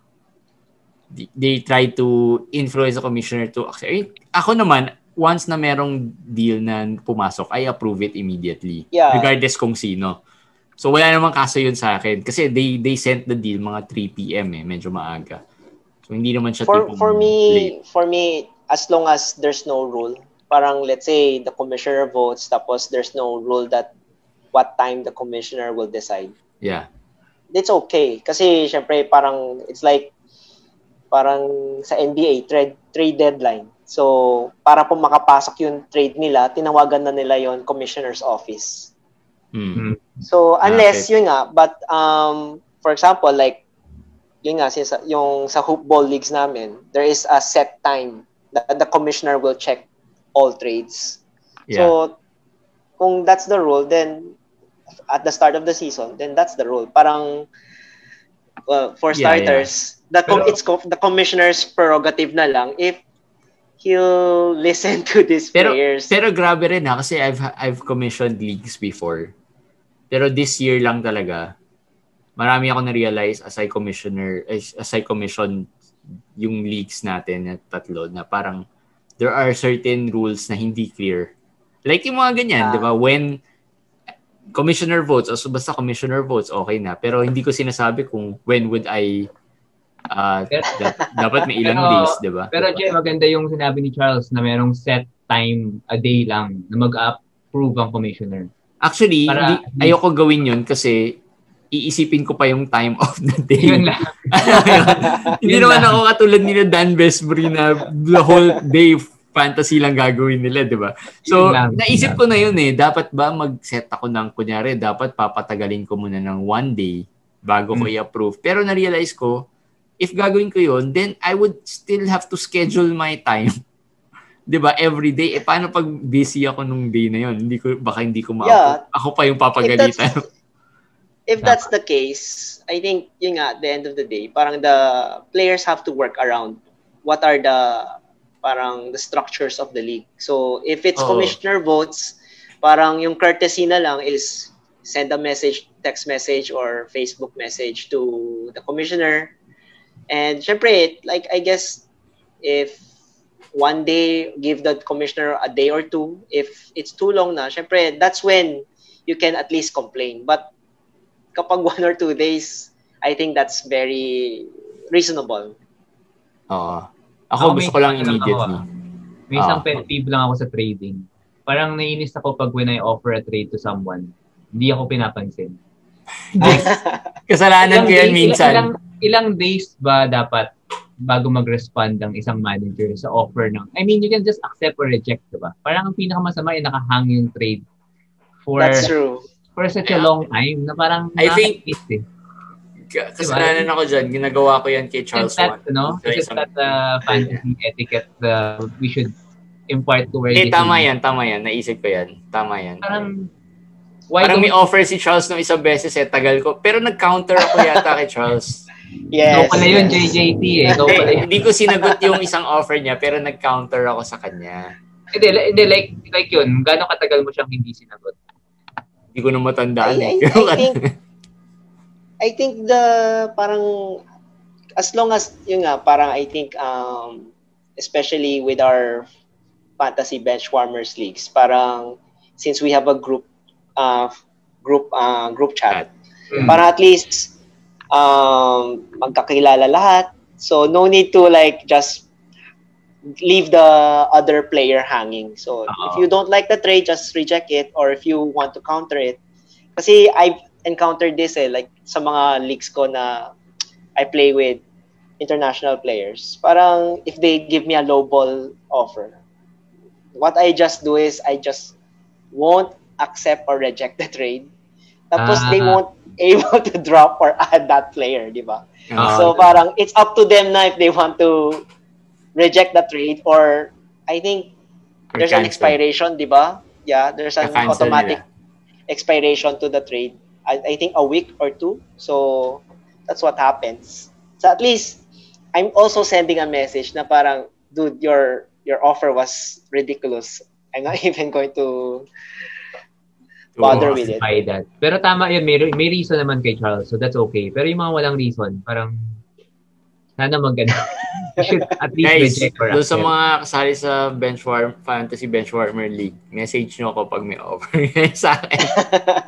they- try to influence the commissioner to accept. Ako naman, once na merong deal na pumasok, I approve it immediately. Yeah. Regardless kung sino. So wala namang kaso yun sa akin. Kasi they they sent the deal mga 3 p.m. eh. Medyo maaga. So hindi naman siya for tipong for late. me for me as long as there's no rule parang let's say the commissioner votes tapos there's no rule that what time the commissioner will decide Yeah. it's okay. Kasi, syempre, parang, it's like, parang sa NBA, trade, trade deadline. So, para po makapasok yung trade nila, tinawagan na nila yon commissioner's office. Mm. So, unless, Okay. yun nga, but, um, for example, like, yun nga, since, yung sa hoopball leagues namin, there is a set time that the commissioner will check all trades. Yeah. So, kung that's the rule, then at the start of the season, then that's the rule. Parang well, for Yeah, starters, the com- Pero- it's co- the commissioner's prerogative na lang if he'll listen to these Pero players. pero grabe rin ha kasi I've I've commissioned leagues before. Pero this year lang talaga marami ako na-realize as I commissioner as, as I commission yung leagues natin na tatlo na parang there are certain rules na hindi clear. Like yung mga ganyan, Ah. 'di ba? When commissioner votes, o so basta commissioner votes, okay na. Pero hindi ko sinasabi kung when would I uh, da- dapat may ilang Pero- days, 'di ba? Pero Jay, maganda yung sinabi ni Charles na merong set time a day lang na mag-approve ang commissioner. Actually, Para- hindi, ayoko gawin yun kasi iisipin ko pa yung time of the day. Yun lang. Hindi Yun naman lang. ako katulad ni Dan Besbury na the whole day fantasy lang gagawin nila, di ba? So, lang. naisip ko na yun eh. Dapat ba mag-set ako ng, kunyari, dapat papatagalin ko muna ng one day bago ko Hmm. i-approve. Pero na-realize ko, if gagawin ko yun, then I would still have to schedule my time. 'Di ba? Every day. Eh, paano pag busy ako nung day na yun? Hindi ko, baka hindi ko ma Yeah. Ako pa yung papagalitan. that's, if that's the case, I think yun nga, at the end of the day, parang the players have to work around what are the parang the structures of the league. So if it's Oo. commissioner votes, parang yung courtesy na lang is send a message, text message or Facebook message to the commissioner. And syempre, like I guess if one day give the commissioner a day or two, if it's too long na, syempre that's when you can at least complain. But kapag one or two days, I think that's very reasonable. Oo. Ako, Ako, gusto ko lang ako, immediately. ah. May isang Ah. pet peeve lang ako sa trading. Parang nainis ako pag when I offer a trade to someone, hindi ako pinapansin. Kasalanan ko yan minsan. Ilang, ilang days ba dapat bago mag-respond ang isang manager sa offer ng I mean, you can just accept or reject, diba? Parang ang pinakamasama ay nakahang yung trade for That's true. For such a long time na parang I think- eh. Ka- Kasalanan ako dyan. Ginagawa ko yan kay Charles Isn't that, Wan. no? Isn't that uh, fantasy etiquette uh, we should impart to our Eh, tama yan, tama yan. Naisip ko yan. Tama yan. Parang why Parang may offer si Charles nung isang beses eh, tagal ko. Pero nag-counter ako yata kay Charles. Yes. Ikaw pala yun, yes. JJT eh. Ikaw pala Eh, yun. hindi ko sinagot yung isang offer niya, pero nag-counter ako sa kanya. Hindi, hindi, like, like yun, gano'ng katagal mo siyang hindi sinagot? Hindi ko na matandaan I, I, eh. I think I think the parang as long as yun nga parang I think um especially with our fantasy bench warmers leagues parang since we have a group uh group uh group chat Mm. para at least um magkakilala lahat so no need to like just leave the other player hanging so if you don't like the trade just reject it or if you want to counter it kasi I've encountered this eh like sa mga leagues ko na I play with international players parang if they give me a low ball offer what I just do is I just won't accept or reject the trade tapos they Ah. won't able to drop or add that player, di ba? Ah. so parang it's up to them na if they want to reject the trade or I think Or there's an cancel. expiration, di ba? Yeah, there's an Na-cancel automatic nila. expiration to the trade. I, I think a week or two. So that's what happens. So at least I'm also sending a message na parang, dude, your your offer was ridiculous. I'm not even going to bother with it. That. Pero tama yun, may, may reason naman kay Charles, so that's okay. Pero yung mga walang reason, parang sana mag should at least Guys, or doon sa mga kasali sa Benchwarm, Fantasy Benchwarmer League, message nyo ako pag may offer sa akin.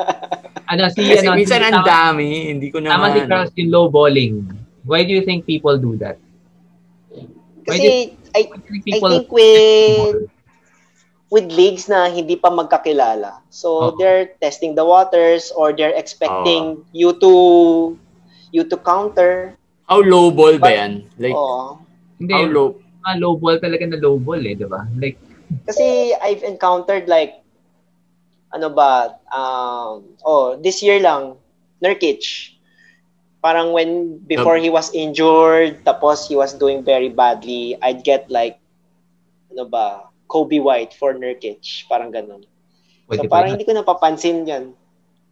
ano, si, Kasi ano, minsan si, ang tama, dami, hindi ko na tama si. Charles yung low balling. Why do you think people do that? Why do Kasi I, Why do I people think with with leagues na hindi pa magkakilala. So Oo. they're testing the waters or they're expecting you to you to counter. How low ball ba But- yan? Like, Oo. Hindi, how low? mga low ball talaga na low ball eh, di ba? Like, Kasi I've encountered like ano ba um oh this year lang Nurkic. Parang when before he was injured tapos he was doing very badly I'd get like ano ba Kobe White for Nurkic. Parang ganun. So pa parang hindi ko napapansin yan.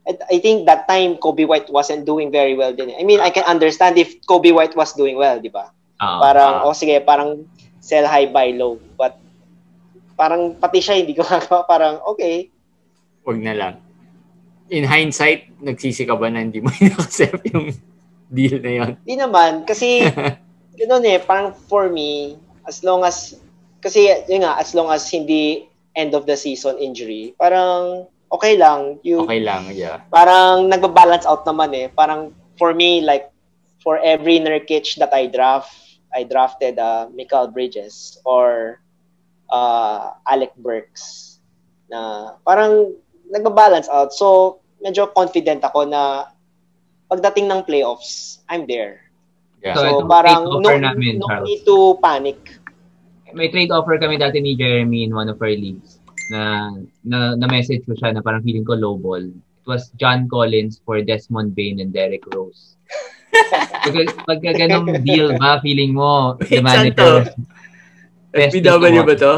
I, I think that time Kobe White wasn't doing very well din I mean I can understand if Kobe White was doing well di ba Oo. parang, Ah. oh sige, parang sell high, buy low. But, parang pati siya hindi ko magawa. Parang, okay. Wag na lang. In hindsight, nagsisi ka ba na hindi mo in-accept yung deal na yun? Di naman. Kasi, gano'n eh, parang for me, as long as, kasi yun nga, as long as hindi end of the season injury, parang okay lang. You, Okay lang, yeah. parang nagba-balance out naman eh. Parang for me, like, for every Nurkic that I draft, I drafted uh, Mikael Bridges or uh, Alec Burks na parang nagba-balance out. So, medyo confident ako na pagdating ng playoffs, I'm there. yeah. So, So, parang no, namin, no need to panic. may trade offer kami dati ni Jeremy in one of our leagues na na, na message ko siya na parang feeling ko low ball. It was John Collins for Desmond Bain and Derek Rose. Because pagka ganong deal ba, feeling mo, the Wait, saan manager, FPW ba to?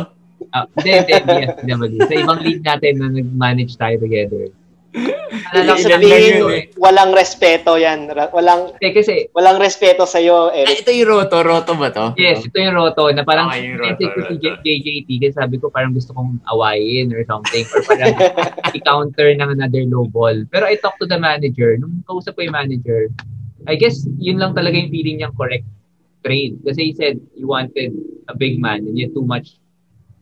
Ah, hindi, hindi, hindi, FPW. Sa ibang league natin na nag-manage tayo together. Alala ko Ilan sa lang tingin yun ko eh. eh. Walang respeto yan. Walang Eh, kasi, walang respeto sa iyo, Ah, Eric. ito yung Roto. Roto ba to? yes, ito yung Roto na parang Okay, yung message Roto, si Roto. J- JJT kasi sabi ko parang gusto kong awayin or something or parang i-counter ng another low ball. Pero I talked to the manager. Nung kausap ko yung manager, I guess yun lang talaga yung feeling niyang correct trade. Kasi he said he wanted a big man and he had too much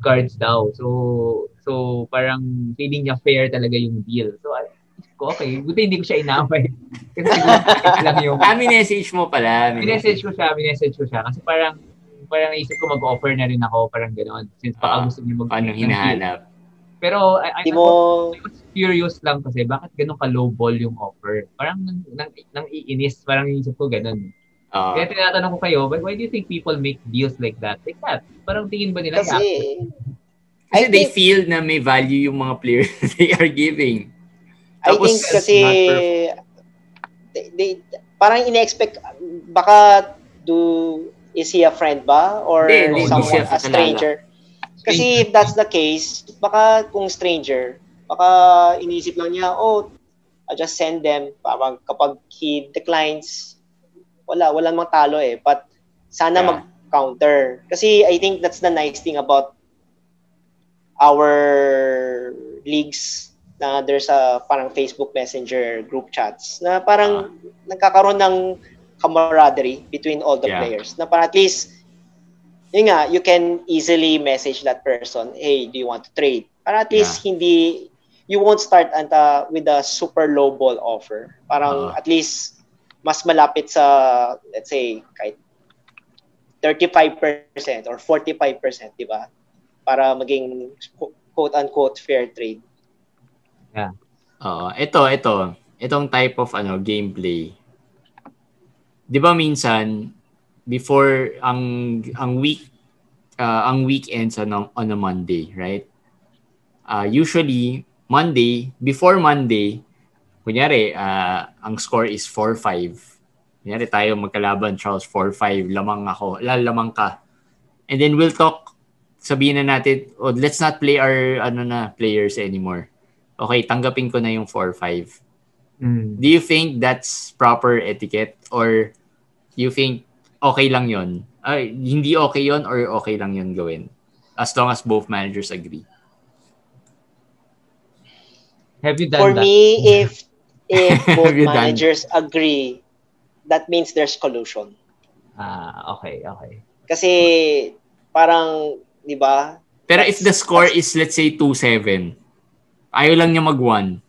cards daw. So, so parang feeling niya fair talaga yung deal. So, I, ko, okay, buti hindi ko siya inaway. Kasi siguro lang yung... Ah, message mo pala. Minessage ko siya, minessage ko siya. Kasi parang, parang isip ko mag-offer na rin ako, parang gano'n. Since baka Ah, gusto niya mag- Anong hinahanap? Pero, I, I, mo, I was curious lang kasi, bakit ganun ka-low ball yung offer? Parang nang, nang, nang iinis, parang yung isip ko ganun. Oo. Kaya tinatanong ko kayo, why, why do you think people make deals like that? Like that? Parang tingin ba nila, kasi, Kasi I they think- feel na may value yung mga players they are giving. I Tapos, think kasi, they, they, parang ine-expect, baka do, is he a friend ba? Or Hindi, someone, a stranger? Kasi if that's the case, baka kung stranger, baka inisip lang niya, oh, I just send them. Parang kapag he declines, wala, wala mang talo eh. But sana Yeah. mag-counter. Kasi I think that's the nice thing about our leagues na there's a parang Facebook Messenger group chats na parang nagkakaroon ng camaraderie between all the Yeah. players na parang at least yun nga, you can easily message that person, hey, do you want to trade? Para at least hindi, you won't start at, uh, with a super low ball offer. Parang Uh-huh. at least mas malapit sa, let's say, kahit 35% or 45%, di ba? Para maging quote-unquote fair trade. Oo. Ito, ito. Itong type of ano gameplay. 'Di ba minsan before ang ang week uh, ang weekends on on a Monday, right? Uh, usually Monday, before Monday, kunyari uh, ang score is 4-5. Kunyari tayo magkalaban Charles 4-5, lamang ako, lalamang ka. And then we'll talk sabihin na natin, oh, let's not play our ano na players anymore okay, tanggapin ko na yung 4-5. Mm. Do you think that's proper etiquette or you think okay lang yon? Ay, hindi okay yon or okay lang yon gawin? As long as both managers agree. Have you done For that? me, if if both you done- managers agree, that means there's collusion. Ah, okay, okay. Kasi parang, di ba? Pero if the score is let's say 2-7, ayaw lang niya mag-1.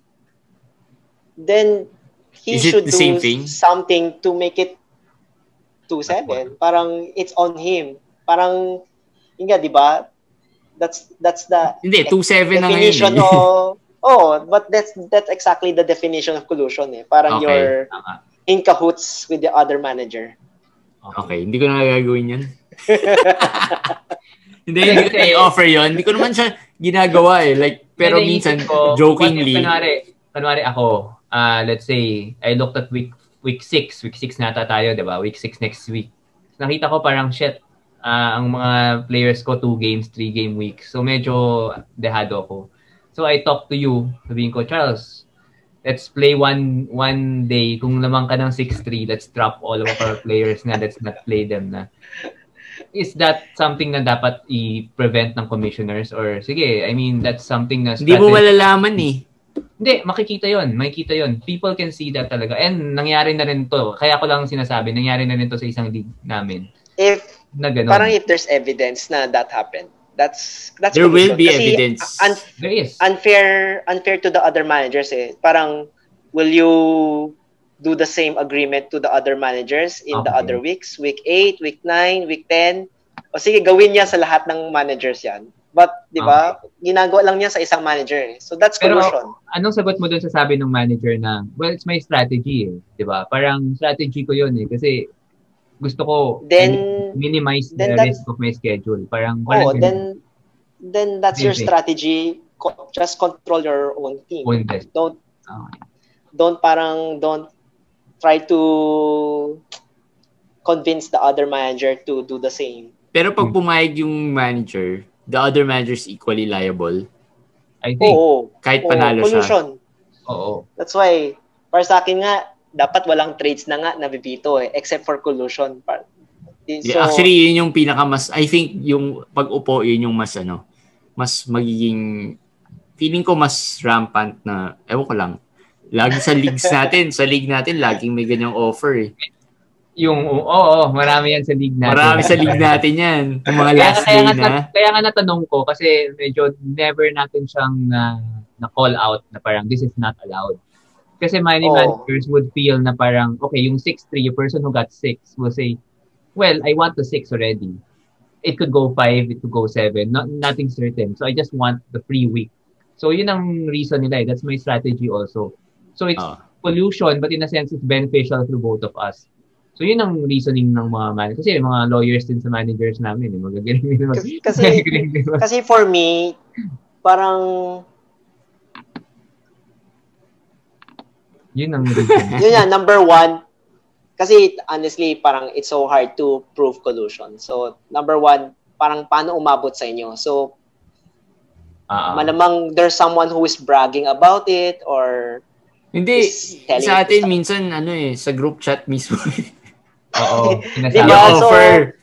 Then he Is it should the do something to make it 2-7. Parang it's on him. Parang, yun nga, di ba? That's that's the Hindi, 2-7 na ngayon. definition Eh. of Oh, but that's that's exactly the definition of collusion eh. Parang Okay. you're Tama. in cahoots with the other manager. Okay, hindi ko na gagawin yan. hindi, hindi ko offer yon. Hindi ko naman siya ginagawa eh. Like, pero minsan, ko, jokingly, Kunwari, kunwari ako, ah, let's say, I looked at week week 6. Week 6 nata tayo, di ba? Week 6 next week. Nakita ko parang, shit, ah, ang mga players ko, 2 games, 3 game weeks. So, medyo dehado ako. So, I talk to you. Sabihin ko, Charles, let's play one one day. Kung lamang ka ng 6-3, let's drop all of our players na. Let's not play them na. Is that something na dapat i-prevent ng commissioners? Or, sige, I mean, that's something na hindi mo malalaman eh. Hindi, makikita yon makikita yon People can see that talaga. And nangyari na rin to. Kaya ko lang sinasabi, nangyari na rin to sa isang league namin. If Na gano'n. parang if there's evidence na that happened, that's that's There will be Kasi evidence. un- There is. unfair unfair to the other managers eh. Parang will you do the same agreement to the other managers in the Okay. other weeks? Week 8, week 9, week 10? O sige, gawin niya sa lahat ng managers yan. But, di ba, ginagawa lang niya sa isang manager eh. So that's Pero- collusion. Anong sagot mo dun sa sabi ng manager na, well, it's my strategy eh. Di ba? Parang strategy ko yun eh. Kasi gusto ko Then, minimize the then that- risk of my schedule. Parang oh, then then that's your strategy. Co- just control your own team. Own best. Don't Okay. don't parang don't try to convince the other manager to do the same. Pero pag pumayag yung manager, the other manager is equally liable. I think, Oo. Kahit oo, panalo siya. collusion. oo. That's why para sa akin nga dapat walang trades na nga nabibito eh except for collusion. So, Actually, yun yung pinaka mas, I think yung pag-upo, yun yung mas ano, mas magiging, feeling ko mas rampant na, ewan ko lang, lagi sa leagues natin, sa league natin, laging may ganyang offer eh. Yung, oo, oo, marami yan sa league natin. Marami sa league natin yan. Yung mga kaya, last kaya, day nga, na. kaya nga natanong ko kasi medyo never natin siyang na, na call out na parang this is not allowed. Kasi many Oo. managers would feel na parang, okay, yung 6-3, yung person who got 6 will say, well, I want the 6 already. It could go 5, it could go 7, not, nothing certain. So I just want the free week. So yun ang reason nila. eh. That's my strategy also. So it's Ah. pollution, but in a sense, it's beneficial to both of us. So yun ang reasoning ng mga man Kasi yung mga lawyers din sa managers namin, eh, magagaling din mag- Kasi- kasi- magagaling din mag- Kasi for me, parang yun ang reason. yun yan, number one, kasi honestly, parang it's so hard to prove collusion. So, number one, parang paano umabot sa inyo? So, Ah, ah. malamang there's someone who is bragging about it or Hindi, sa atin minsan ano eh, sa group chat mismo. Oo. Diba? So, offer.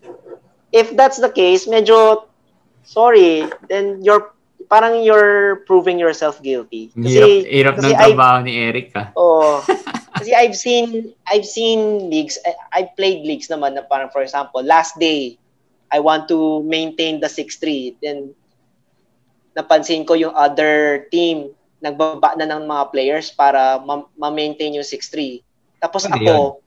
if that's the case, medyo sorry, then you're parang you're proving yourself guilty. Hirap, hirap ng kasi I- trabaho ni Eric ah. Oh. kasi I've seen I've seen leagues I, I've played leagues naman na parang for example, last day I want to maintain the 6-3 then napansin ko yung other team nagbaba na ng mga players para ma- ma-maintain yung 6-3. Tapos Pwede ako,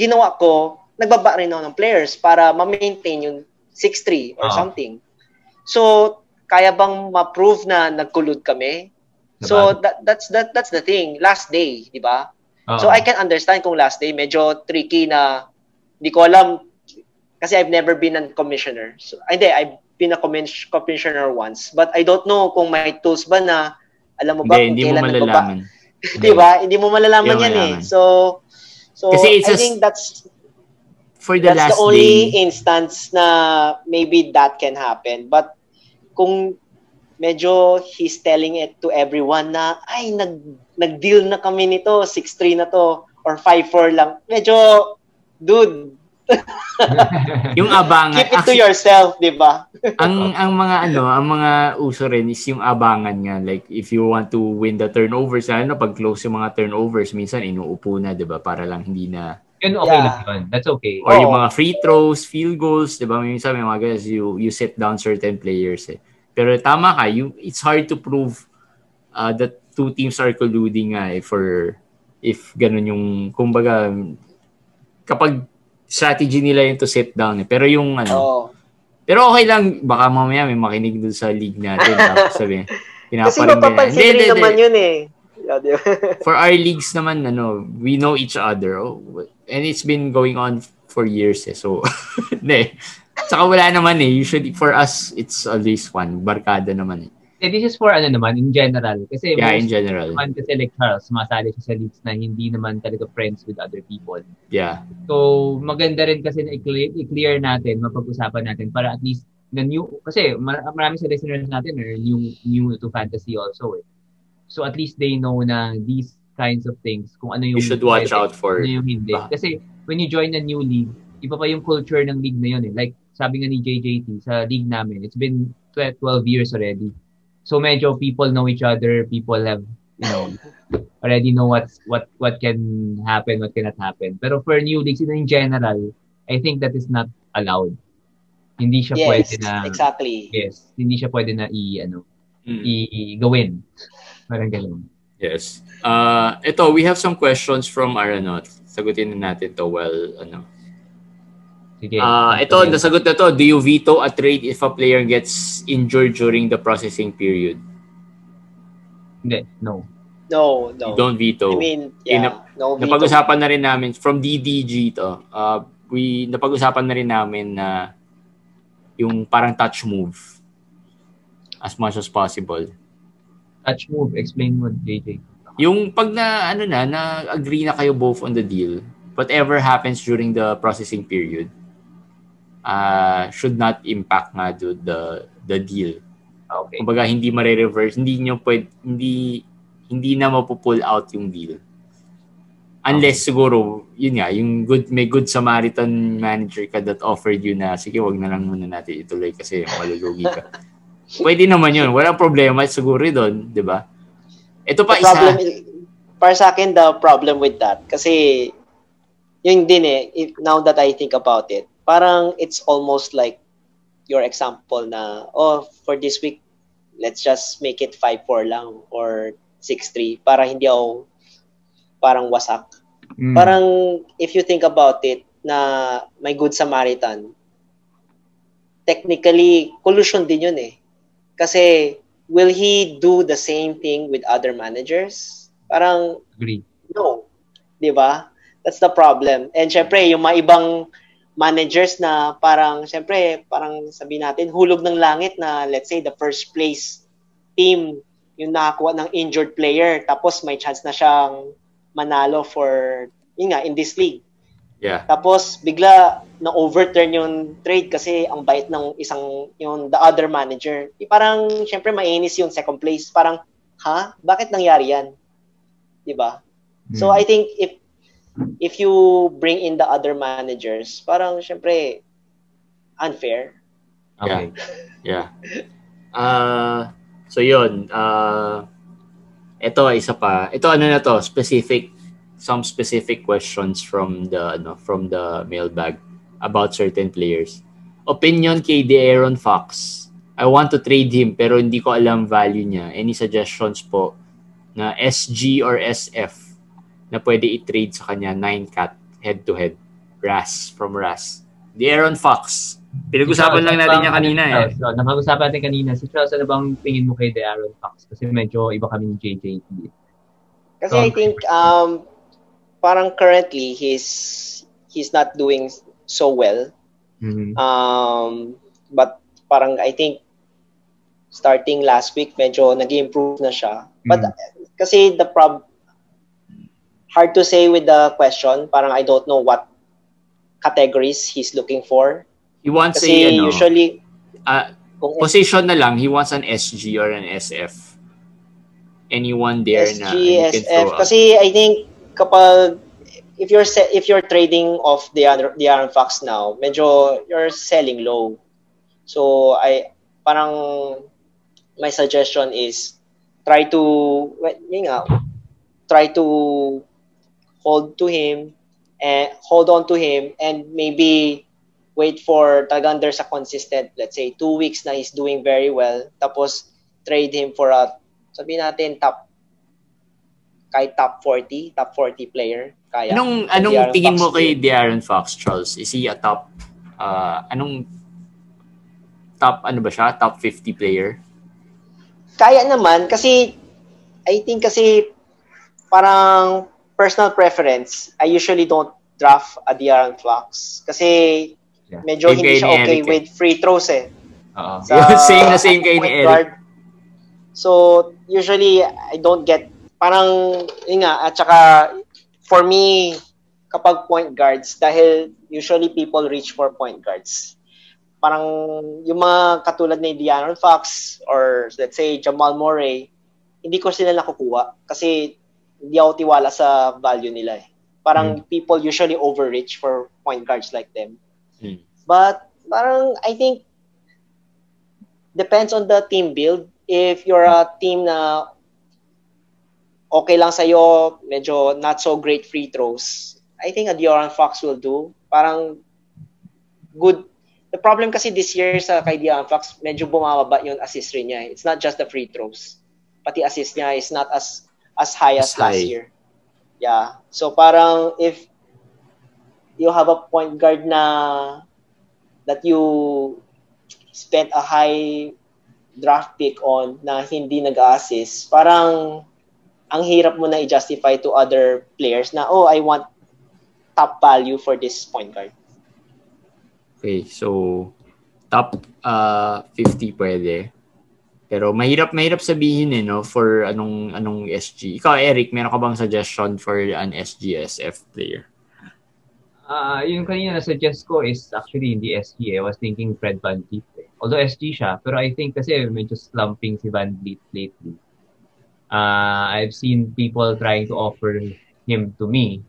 ginawa ko, nagbaba rin ako ng players para ma-maintain yung 6-3 or Ah. something. So, kaya bang ma-prove na nagkulod kami? So that that's that that's the thing. Last day, 'di ba? Oo. So I can understand kung last day medyo tricky na hindi ko alam kasi I've never been a commissioner. So hindi, I've been a commis- commissioner once, but I don't know kung may tools ba na alam mo ba Hindi, kung hindi mo kailan nagbaba. malalaman. 'Di ba? Hindi mo malalaman Hindi mo yan eh. malalaman. So so Kasi it's I just- think that's For the that's last the only day, instance na maybe that can happen. But kung medyo he's telling it to everyone na ay nag nag-deal na kami nito, 6-3 na to or 5-4 lang. Medyo dude, yung abangan, keep it to yourself, 'di ba? ang ang mga ano, ang mga uso rin is yung abangan nga. Like if you want to win the turnovers, na pag close yung mga turnovers, minsan inuupo na, 'di ba? Para lang hindi na Yun okay Yeah. lang yun. That's okay. or yung Oo. mga free throws, field goals, 'di ba? Minsan may mga guys you you sit down certain players eh. Pero tama ka, you it's hard to prove uh, that two teams are colluding nga eh, for if ganun yung kumbaga kapag strategy nila yung to sit down eh. Pero yung ano, Oo. pero okay lang, baka mamaya may makinig dun sa league natin. tapos sabi, Kasi mapapansin rin naman yun eh. Ba? For our leagues naman, ano, we know each other. Oh, and it's been going on for years eh. So, hindi. Tsaka wala naman eh. Usually, for us, it's always one. Barkada naman eh. Eh, this is for ano naman, in general. Kasi Yeah, in most general. naman kasi like Charles, sumasali siya sa leagues na hindi naman talaga friends with other people. Yeah. So, maganda rin kasi na i-clear, i-clear natin, mapag-usapan natin para at least the new, kasi mar- marami sa listeners natin are new, new to fantasy also eh. So, at least they know na these kinds of things, kung ano yung You should watch pwede, out for... ano yung hindi. Ba- Kasi, when you join a new league, iba pa yung culture ng league na yun eh. Like, sabi nga ni JJT, sa league namin, it's been 12 years already. So medyo people know each other, people have, you know, already know what's what what can happen, what cannot happen. Pero for new leagues in general, I think that is not allowed. Hindi siya Yes, pwede na exactly. yes, hindi siya pwede na i ano, Mm. i, i gawin. Parang ganun. Yes. Uh, ito, we have some questions from our, ano, sagutin na natin to well, ano, Sige. Ah, ito, nasagot na to. Do you veto a trade if a player gets injured during the processing period? Hindi, no. No, no. You don't veto. I mean, yeah, no veto. napag-usapan na rin namin from DDG to. Uh, we napag-usapan na rin namin na yung parang touch move as much as possible. Touch move, explain mo, JJ. Yung pag na ano na na agree na kayo both on the deal, whatever happens during the processing period uh, should not impact nga do the the deal. Okay. Kumbaga hindi mare-reverse, hindi nyo pwede, hindi hindi na mapupull out yung deal. Unless siguro, yun nga, yung good, may good Samaritan manager ka that offered you na, sige, wag na lang muna natin ituloy kasi malulugi ka. Pwede naman yun. Walang problema siguro doon, di ba? Ito pa the isa. problem para sa akin the problem with that kasi yun din eh now that I think about it parang it's almost like your example na oh for this week let's just make it 5-4 lang or 6-3 para hindi ako parang wasak. Mm. Parang if you think about it na may good Samaritan, technically collusion din yun eh. Kasi will he do the same thing with other managers? Parang Agree. no. 'Di ba? That's the problem. And syempre, yung mga ibang managers na parang syempre, parang sabi natin hulog ng langit na let's say the first place team yung nakakuha ng injured player tapos may chance na siyang manalo for yun nga in this league. Yeah. Tapos bigla na overturn yung trade kasi ang bait ng isang yung the other manager. Di parang syempre mainis yung second place. Parang ha? Bakit nangyari yan? 'Di ba? So Mm. I think if if you bring in the other managers, parang syempre unfair. Okay. Yeah. Uh, so yun, uh, ito isa pa. Ito ano na to, specific some specific questions from the ano, from the mailbag about certain players. Opinion kay De'Aaron Fox. I want to trade him pero hindi ko alam value niya. Any suggestions po na SG or SF na pwede i-trade sa kanya 9 cat head to head. Ras from Ras. De'Aaron Fox. Pinag-usapan lang natin niya kanina eh. So, napag-usapan natin kanina. Si Charles, ano bang tingin mo kay De'Aaron Fox? Kasi medyo iba kami ni JJT. Kasi So- I think um parang currently he's he's not doing so well. Mhm. Um but parang I think starting last week medyo nag-improve na siya. But Mm. kasi the prob hard to say with the question, parang I don't know what categories he's looking for. He wants Kasi a ano, usually kung position na lang, he wants an SG or an SF. Anyone there na he can SG, throw SF. up. Kasi I think kapag if you're se- if you're trading off the Aaron- the Aaron Fox now, medyo you're selling low. So I parang my suggestion is try to well, yun nga, try to hold to him and hold on to him and maybe wait for talagang there's a consistent let's say two weeks na he's doing very well tapos trade him for a sabihin natin top kahit top 40 top 40 player kaya Anong anong De'Aaron tingin Fox mo kay. De'Aaron Fox, Charles? Is he a top uh, anong top ano ba siya? Top 50 player? Kaya naman kasi I think kasi parang personal preference, I usually don't draft a De'Aaron Fox kasi Yeah. medyo Same hindi siya okay Eric eh. with free throws eh. Oo. Sa same na same kay ni Eric. guard. So, usually I don't get parang yun nga at saka for me kapag point guards dahil usually people reach for point guards. Parang yung mga katulad ni De'Aaron Fox or let's say Jamal Murray, hindi ko sila nakukuha kasi hindi ako tiwala sa value nila eh. Parang people usually overreach for point guards like them. Hmm. But parang I think depends on the team build. If you're a team na okay lang sa'yo, medyo not so great free throws, I think a De'Aaron Fox will do. Parang good. The problem kasi this year sa kay De'Aaron Fox, medyo bumababa yung assist rin niya. It's not just the free throws. Pati assist niya is not as as high as, As last high. year. Yeah. So parang if you have a point guard na that you spent a high draft pick on na hindi nag-assist, parang ang hirap mo na i-justify to other players na, oh, I want top value for this point guard. Okay, so top uh, 50 pwede. Pero mahirap mahirap sabihin eh no for anong anong SG. Ikaw Eric, meron ka bang suggestion for an SGSF player? Ah, yung kanina na suggest ko is actually hindi SG eh. I was thinking Fred Van Vliet. Eh. Although SG siya, pero I think kasi medyo slumping si Van Vliet lately. Ah, I've seen people trying to offer him to me.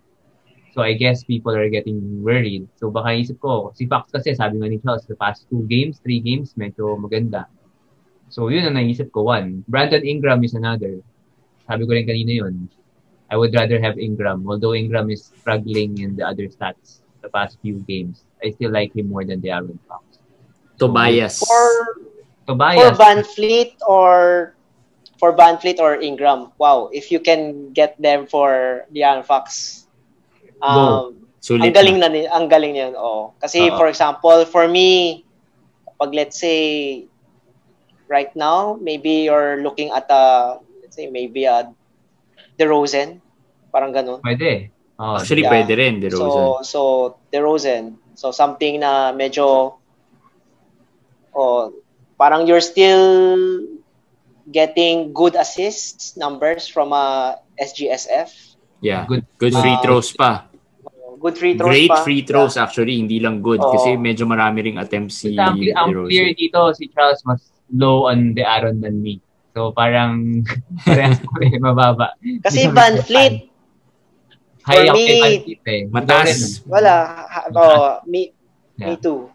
So I guess people are getting worried. So baka isip ko, si Fox kasi sabi nga ni Charles, the past two games, three games, medyo maganda. So yun ang naisip ko. One, Brandon Ingram is another. Sabi ko rin kanina yun. I would rather have Ingram. Although Ingram is struggling in the other stats the past few games, I still like him more than the Aaron Fox. Tobias. For, for Tobias, Van Fleet or for Van Fleet or Ingram, wow, if you can get them for De'Aaron Fox, um, Sulit ang galing na. na, ni- ang galing niyan. Oh. Kasi Oo. for example, for me, pag let's say right now, maybe you're looking at a let's say maybe a DeRozan, parang ganun. Pwede. Oh, Actually, Yeah. pwede rin, DeRozan. So so DeRozan. So something na medyo oh, parang you're still getting good assists numbers from a SGSF. yeah. Good, good. free Uh, throws pa. Good free throws Great pa. free throws actually, hindi lang good. Oo. Kasi medyo marami ring attempts si ang, ang DeRozan. clear dito, si Charles mas low on the Aaron than me. So parang parehas ko eh, mababa. Kasi Van Fleet, High For up kay me, Van Fleet eh. Mataas. Wala. Ha- Oh, me, me Yeah. too.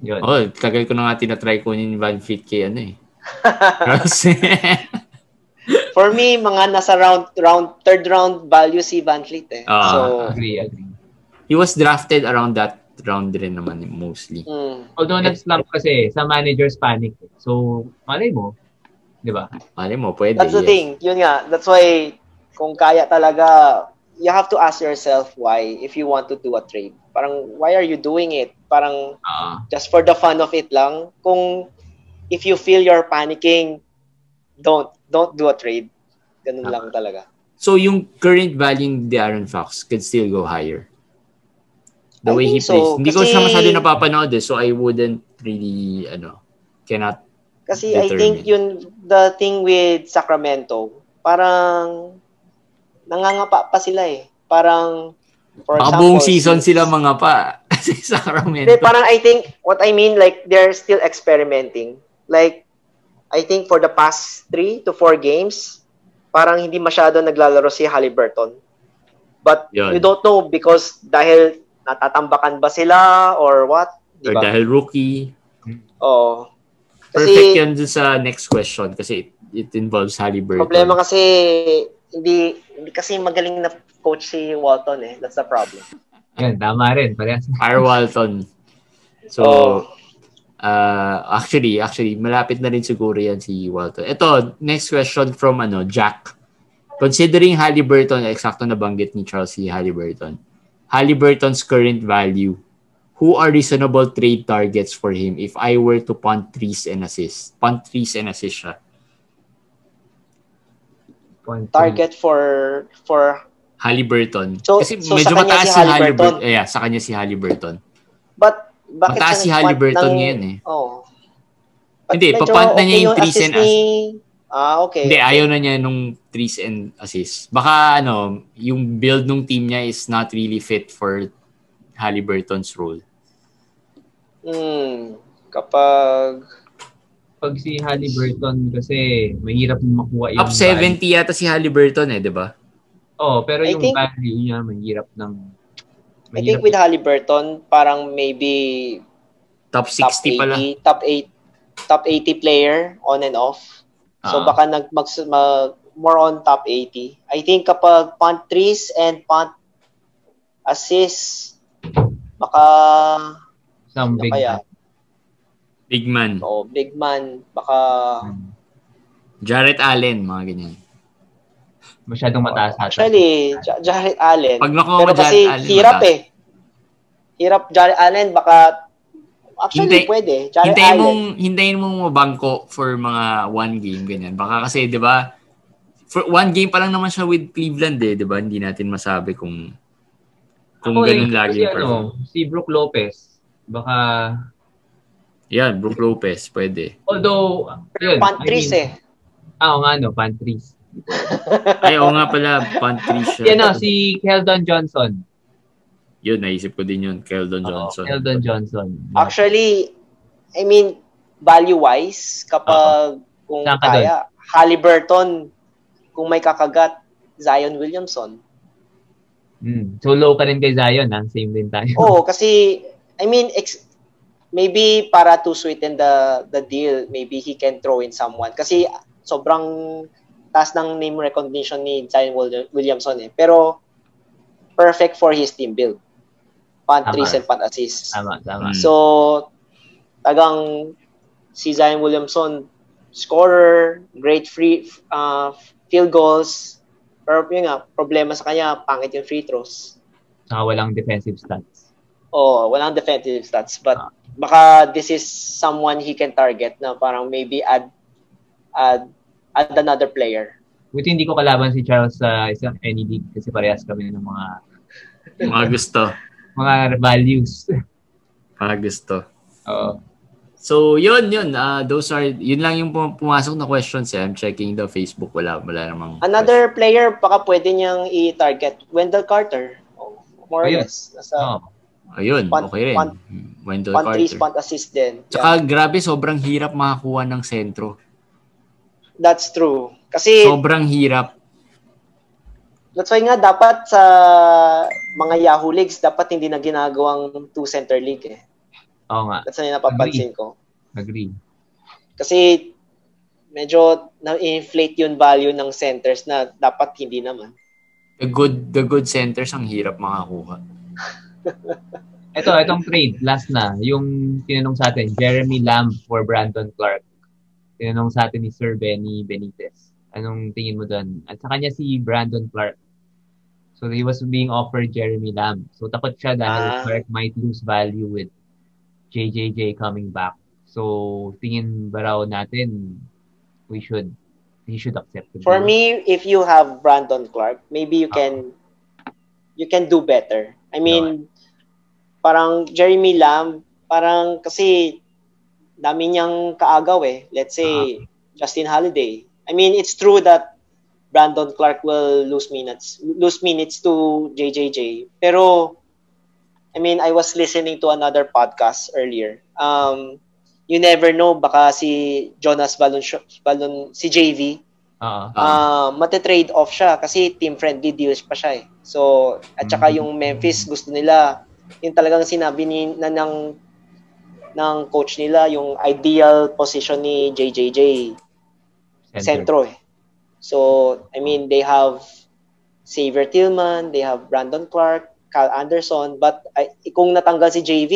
Yun. Oh, tagal ko na nga tinatry ko yung Van Fleet kay ano eh. Kasi, For me, mga nasa round, round, third round value si Van Fleet eh. Ah. so, Agree, agree. he was drafted around that round rin naman mostly. mm, Although nag-slump kasi sa manager's panic. So, malay mo, di ba? Mali mo, pwede. that's the yes. thing. Yun nga. That's why, kung kaya talaga, you have to ask yourself why if you want to do a trade. Parang, why are you doing it? Parang, Ah, just for the fun of it lang. Kung, if you feel you're panicking, don't, don't do a trade. Ganun lang talaga. So yung current value ni Aaron Fox could still go higher. The I way he think so, plays. Hindi ko siya kasi- masyado napapanood eh, so I wouldn't really, ano, cannot, Kasi I Determined. think yun, the thing with Sacramento, parang nangangapa pa sila eh. Parang, for baka example, buong season si- sila mga pa sa Sacramento. Hindi, parang I think, what I mean, like, they're still experimenting. Like, I think for the past three to four games, parang hindi masyado naglalaro si Halliburton. But Yun. you don't know because dahil natatambakan ba sila or what? Di Or dahil rookie. Oo. Perfect Kasi, yan dun sa next question kasi it, it involves Halliburton. problema kasi, hindi, hindi kasi magaling na coach si Walton eh. That's the problem. yun, tama rin. Parehas. R. Walton. So, Oh. uh, actually, actually, malapit na rin siguro yan si Walton. Ito, next question from ano Jack. Considering Halliburton, eksakto na banggit ni Charles si Halliburton. Halliburton's current value, who are reasonable trade targets for him if I were to punt threes and assist? Punt threes and assist siya. Point two. Target for, for, Halliburton. So- Kasi so medyo mataas si si Halliburton. Halliburton? Yeah, sa kanya si Halliburton. but, bakit Mataas si Halliburton ng- ngayon eh. Oo. Hindi, medyo papunt na niya yung okay threes and assist ni- Ah, okay. Hindi, ayaw na niya nung threes and assists. Baka ano, yung build nung team niya is not really fit for Halliburton's role. Hmm. Kapag... Pag si Halliburton kasi mahirap makuha yung Up 70 yata si Halliburton eh, di ba? Oh, pero I yung think- value niya mahirap ng I think with Halliburton, parang maybe Top top 60 pala. 80, top 8, top 80 player on and off. So Ah. baka nag mag, mag- more on top 80. I think kapag punt threes and punt assists, baka some ano big kaya? Big man. oh, big man, baka Jarrett Allen, mga ganyan. masyadong mataas ata. actually Ja- Jarrett Allen. Pag nakuha Pero mo kasi Jarrett Allen, hirap mataas. eh. Hirap Jarrett Allen baka actually Hintay- pwede. Jarrett Hintayin Allen. mong, hintayin mong mabangko for mga one game, ganyan. Baka kasi, di ba, for one game pa lang naman siya with Cleveland eh, di ba? Hindi natin masabi kung kung Ako, ganun eh, lagi perform. ano, si Brook Lopez, baka, Yan, Brook Lopez, pwede. although, yun, punt I threes mean, eh. Ah, nga no, pantries. Ay, oo nga pala, pantry siya. Yan o, si Keldon Johnson. Yun, naisip ko din yun, Keldon Johnson. Keldon Johnson. Actually, I mean, value-wise, kapag kung Saan ka kaya, Halliburton, kung may kakagat, Zion Williamson. Mm. So low ka rin kay Zion, ha? Same din tayo. Oo, kasi, I mean, ex- maybe para to sweeten the the deal, maybe he can throw in someone. Kasi sobrang taas ng name recognition ni Zion Wil- Williamson eh. Pero, perfect for his team build. Punt Tama. threes and punt assists. Tama, tama. So, tagang si Zion Williamson, scorer, great free uh, field goals. Pero yun nga, problema sa kanya, pangit yung free throws. Saka walang defensive stats. Oh, walang defensive stats. But Ah. baka this is someone he can target na parang maybe add add, add another player. Buti hindi ko kalaban si Charles sa isang any league kasi parehas kami ng mga Mga gusto. Mga values. Mga gusto. Oo. So, yun, yun. Uh, those are, yun lang yung pum- pumasok na questions eh. I'm checking the Facebook. Wala, wala namang Another player, baka pwede niyang i-target. Wendell Carter. Oh, more or Ayun. less. Nasa question. Ayun, Punt- okay rin. punt- Wendell punt Carter. punt assist din. Tsaka Yeah, grabe, sobrang hirap makakuha ng sentro. that's true. Kasi Sobrang hirap. That's why nga dapat sa mga Yahoo Leagues, dapat hindi na ginagawang two center league eh. Oo nga. That's yung napapansin ko. Agree. Kasi medyo na-inflate yung value ng centers na dapat hindi naman. The good, the good centers ang hirap makakuha. Ito, itong trade, last na. Yung tinanong sa atin, Jeremy Lamb for Brandon Clark. Tinanong sa atin ni Sir Benny Benitez. Anong tingin mo doon? At sa kanya si Brandon Clark. So he was being offered Jeremy Lamb. So takot siya dahil Ah. Clark might lose value with JJJ coming back. So tingin ba raw natin we should he should accept the For me, if you have Brandon Clark, maybe you can you can do better. I mean, parang Jeremy Lamb, parang kasi dami niyang kaagaw eh. Let's say Justin Holiday. I mean, it's true that Brandon Clark will lose minutes lose minutes to JJJ. Pero I mean, I was listening to another podcast earlier. Um, you never know baka si Jonas Balon, Balon si JV Oo. uh, mate-trade off siya kasi team friendly deals pa siya eh. So, at saka yung Memphis gusto nila yung talagang sinabi ni na ng ng coach nila yung ideal position ni JJJ Center. centro eh. So, I mean, they have Xavier Tillman, they have Brandon Clark, Cal Anderson, but ay, kung natanggal si JV,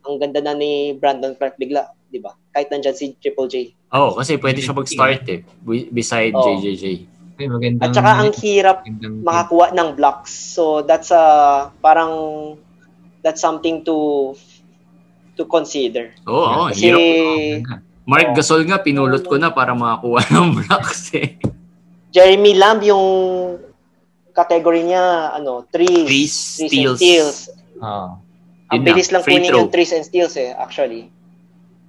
ang ganda na ni Brandon Clark bigla, di ba? Kahit nandyan si Triple J. Oh, kasi pwede siya mag-start eh. Be- Beside Oh. JJJ. Ay, magandang, At saka ang hirap magandang- makakuha ng blocks. So that's a parang that's something to to consider. Oo, oh, Kasi hirap. Mark Oh. Gasol nga, pinulot ko na para makakuha ng blocks eh. Jeremy Lamb yung category niya ano, threes, Threes, threes steals. and steals. Oo. Ang bilis lang kunin throw. yung threes and steals eh actually.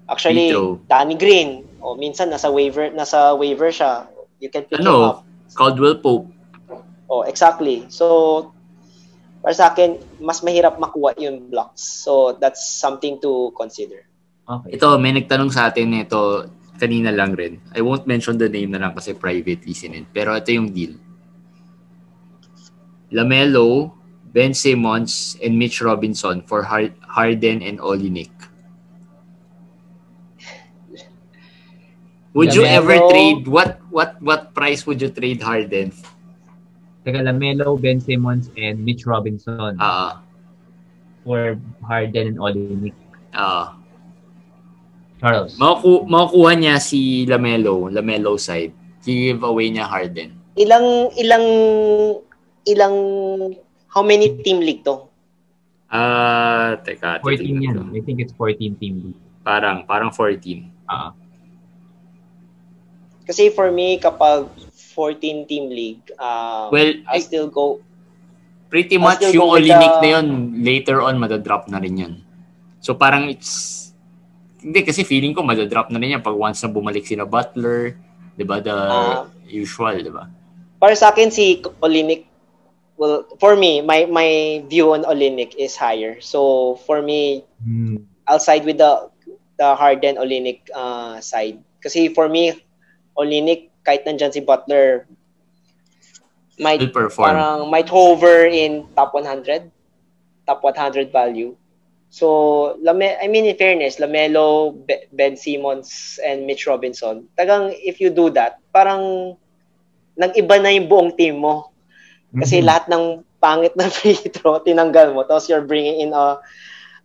Actually. Danny Green, o minsan nasa waiver nasa waiver siya. You can pick him Ano? up. Caldwell Pope. Oh, exactly. So, para sa akin, mas mahirap makuha yung blocks. So, that's something to consider. Okay. Ito, may nagtanong sa atin ito kanina lang rin. I won't mention the name na lang kasi privately sinend. Pero ito yung deal. Lamelo, Ben Simmons, and Mitch Robinson for Har- Harden and Olinik. Would you Lamelo- ever trade what what what price would you trade Harden? Taga Lamelo, Ben Simmons, and Mitch Robinson Ah, for Harden and Olenek. ah. Charles. Makuku- makukuha niya si Lamelo, Lamelo side. Give away niya Harden. Ilang, ilang, ilang, how many team league to? Ah, teka. 14 titignan yan. I think it's 14 team league. Parang, parang 14. Ah. Kasi for me, kapag 14 team league, um, Well, I I- still go, Pretty much still yung Olinik the- na yun, later on, madadrop na rin yun. So parang it's, hindi kasi feeling ko madadrop na rin yan pag once na bumalik sila Butler, di ba, the Ah. usual, di ba? para sa akin si Olinik, well, for me, my, my view on Olinik is higher. So, for me, Hmm. I'll side with the the Harden Olinik uh, side. Kasi for me, Olinik kahit nandyan si Butler might perform. parang might hover in top 100, top 100 value. So, Lame, I mean in fairness, Lamelo, Be- Ben Simmons and Mitch Robinson, tagang if you do that, parang nag-iba na yung buong team mo. Kasi Mhm. lahat ng pangit na free throw, tinanggal mo. Tapos you're bringing in a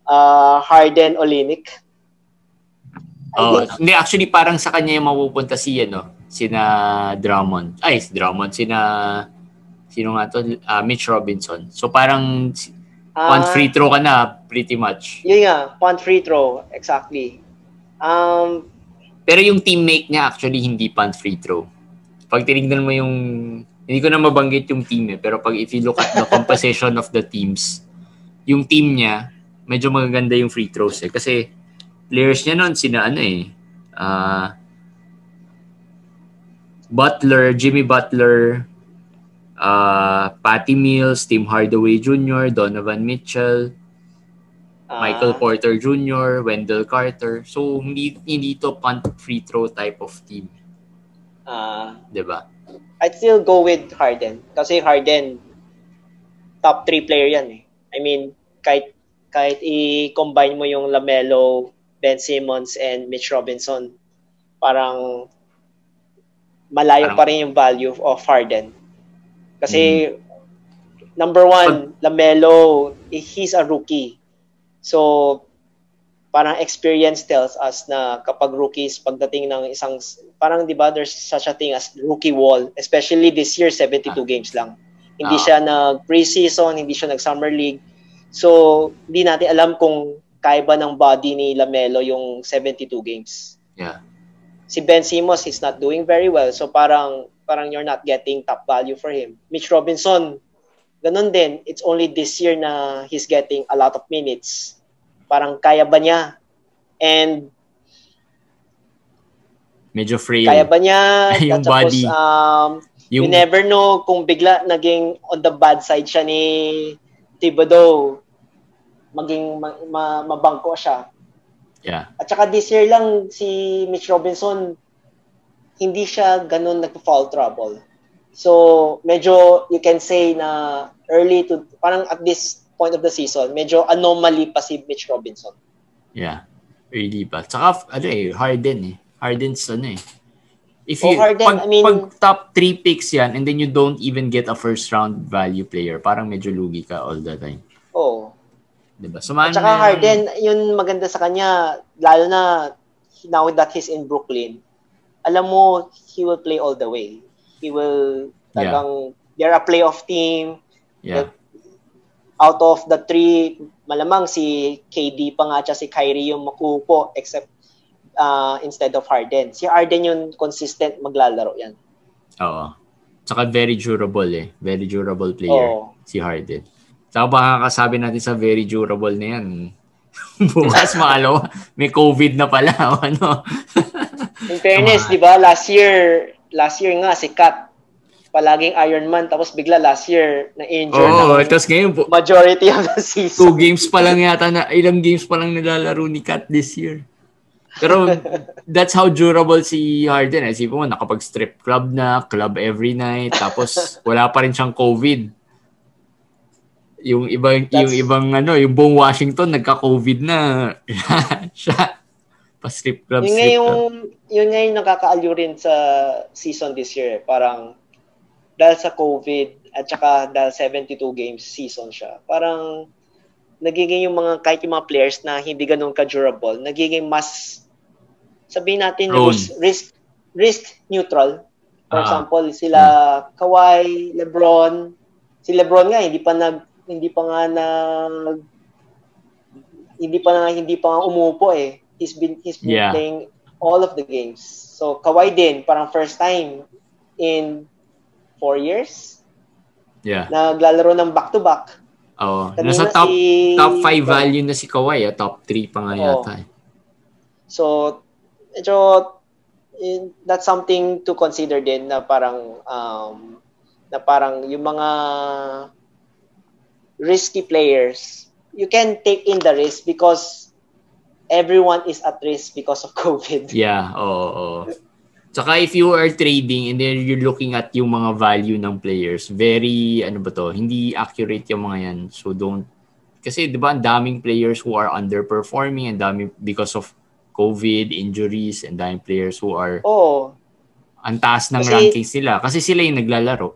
uh, Harden Olinik. Oh, hindi actually parang sa kanya yung mapupunta si ano, sina Drummond. Ay, si Drummond, sina sino nga to? Ah, Mitch Robinson. So parang si- one Ah, free throw ka na pretty much. Yun nga, punt free throw. Exactly. Um, Pero yung teammate niya actually hindi punt free throw. Pag tinignan mo yung hindi ko na mabanggit yung team eh, pero pag if you look at the composition of the teams, yung team niya medyo magaganda yung free throws eh kasi players niya noon sina ano eh ah Butler, Jimmy Butler, uh, Patty Mills, Tim Hardaway Jr., Donovan Mitchell, ah, Michael Porter Jr., Wendell Carter. So, hindi, hindi to punt free throw type of team. ah, 'di ba? I'd still go with Harden. Kasi Harden, top 3 player yan eh. I mean, kahit, kahit i-combine mo yung LaMelo, Ben Simmons, and Mitch Robinson, parang malayo Parang- pa rin yung value of Harden. Kasi, number one, LaMelo, eh, he's a rookie. So, parang experience tells us na kapag rookies, pagdating ng isang, parang di ba, there's such a thing as rookie wall. Especially this year, 72 games lang. Hindi Ah. siya nag preseason, hindi siya nag summer league. So, hindi natin alam kung kaya ba ng body ni Lamelo yung 72 games. Yeah. Si Ben Simmons is not doing very well. So, parang parang you're not getting top value for him. Mitch Robinson, ganun din. It's only this year na he's getting a lot of minutes. Parang kaya ba niya? And Medyo frail. kaya ba niya? Yung Tapos, body. um, you yung never know kung bigla naging on the bad side siya ni Thibodeau. Maging ma- ma- mabangko siya. yeah. At saka this year lang si Mitch Robinson hindi siya ganun nag-foul trouble. So, medyo you can say na early to parang at this point of the season, medyo anomaly pa si Mitch Robinson. Yeah. Really ba? Tsaka, ano eh, Harden eh. Harden's ano eh. If Oh, you, Harden, pag, I mean- pag top 3 picks yan and then you don't even get a first round value player, parang medyo lugi ka all the time. Oh. Diba? So, At saka Harden, yun maganda sa kanya, lalo na now that he's in Brooklyn, alam mo, he will play all the way. He will, Yeah. talagang, they're a playoff team. Yeah. Out of the three, malamang si KD pa nga at si Kyrie yung makupo except uh, instead of Harden. Si Harden yung consistent maglalaro yan. Oo. Tsaka very durable eh. Very durable player. Oo. Si Harden. Tsaka baka kasabi natin sa very durable na yan. Bukas maalaw, may COVID na pala. ano. In fairness, di ba, last year, last year nga si Kat, palaging Iron Man, tapos bigla last year na injured Oo, ng tapos ngayon, bu- majority of the two season. games pa lang yata na, ilang games pa lang nilalaro ni Kat this year. Pero that's how durable si Harden. Eh. Sipin mo, nakapag-strip club na, club every night, tapos wala pa rin siyang COVID. Yung ibang yung That's- ibang ano, yung buong Washington nagka-COVID na. siya pa strip club, Yun nga strip yung, club. Yun nga yung nakakaaliw rin sa season this year. eh. Parang, dahil sa COVID, at saka dahil 72 games season siya, parang, nagiging yung mga, kahit yung mga players na hindi ganun ka-durable, nagiging mas, sabihin natin, Prone. risk, risk, risk neutral. For Ah. example, sila Kawhi, LeBron, si LeBron nga, hindi pa nag, hindi pa nga nag, hindi pa nga, hindi pa nga umupo eh. He's been, he's been Yeah. playing all of the games. So, Kawhi din, parang first time in four years, Yeah. naglalaro ng back-to-back. Oo. Kanina Nasa top si- top 5 value na si Kawhi, ah. top 3 pa nga Oo. yata. eh. So, medyo, in- that's something to consider din na parang, um, na parang yung mga risky players, you can take in the risk because everyone is at risk because of COVID. Yeah, oo, oo. Tsaka if you are trading and then you're looking at yung mga value ng players, very, ano ba to, hindi accurate yung mga yan. So don't, kasi di ba ang daming players who are underperforming and daming because of COVID, injuries, and daming players who are, Oo. ang taas ng Kasi- rankings nila. Kasi sila yung naglalaro.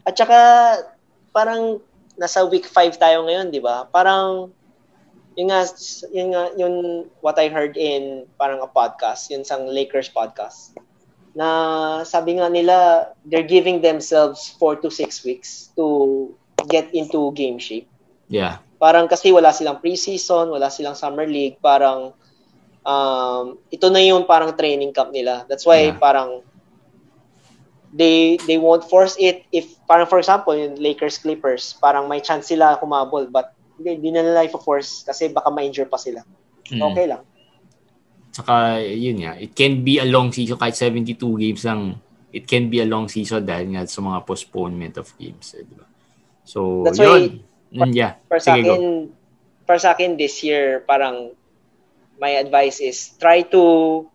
At saka, parang nasa week 5 tayo ngayon, di ba? Parang Yun nga, yun nga, yun what I heard in parang a podcast, yun sang Lakers podcast. Na sabi nga nila, they're giving themselves 4 to 6 weeks to get into game shape. Yeah. Parang kasi wala silang preseason, wala silang summer league, parang um, ito na yung parang training camp nila. That's why Yeah. parang they they won't force it if parang for example yung Lakers Clippers parang may chance sila humabol but hindi, hindi na nila i-force kasi baka ma-injure pa sila. Mm. Okay lang. Tsaka, yun nga, it can be a long season kahit 72 games lang. It can be a long season dahil nga sa mga postponement of games. Eh, di ba? So, That's why- yun. Mm, yeah. para sa akin, para sa akin this year, parang my advice is try to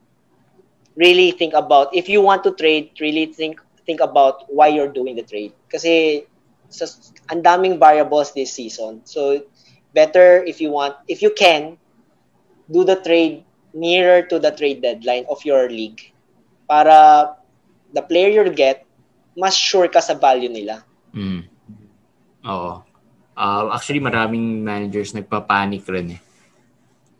really think about if you want to trade, really think think about why you're doing the trade. Kasi sa ang daming variables this season. So better if you want if you can do the trade nearer to the trade deadline of your league para the player you'll get mas sure ka sa value nila. Mm. Oo. Uh, actually, maraming managers nagpapanik rin eh.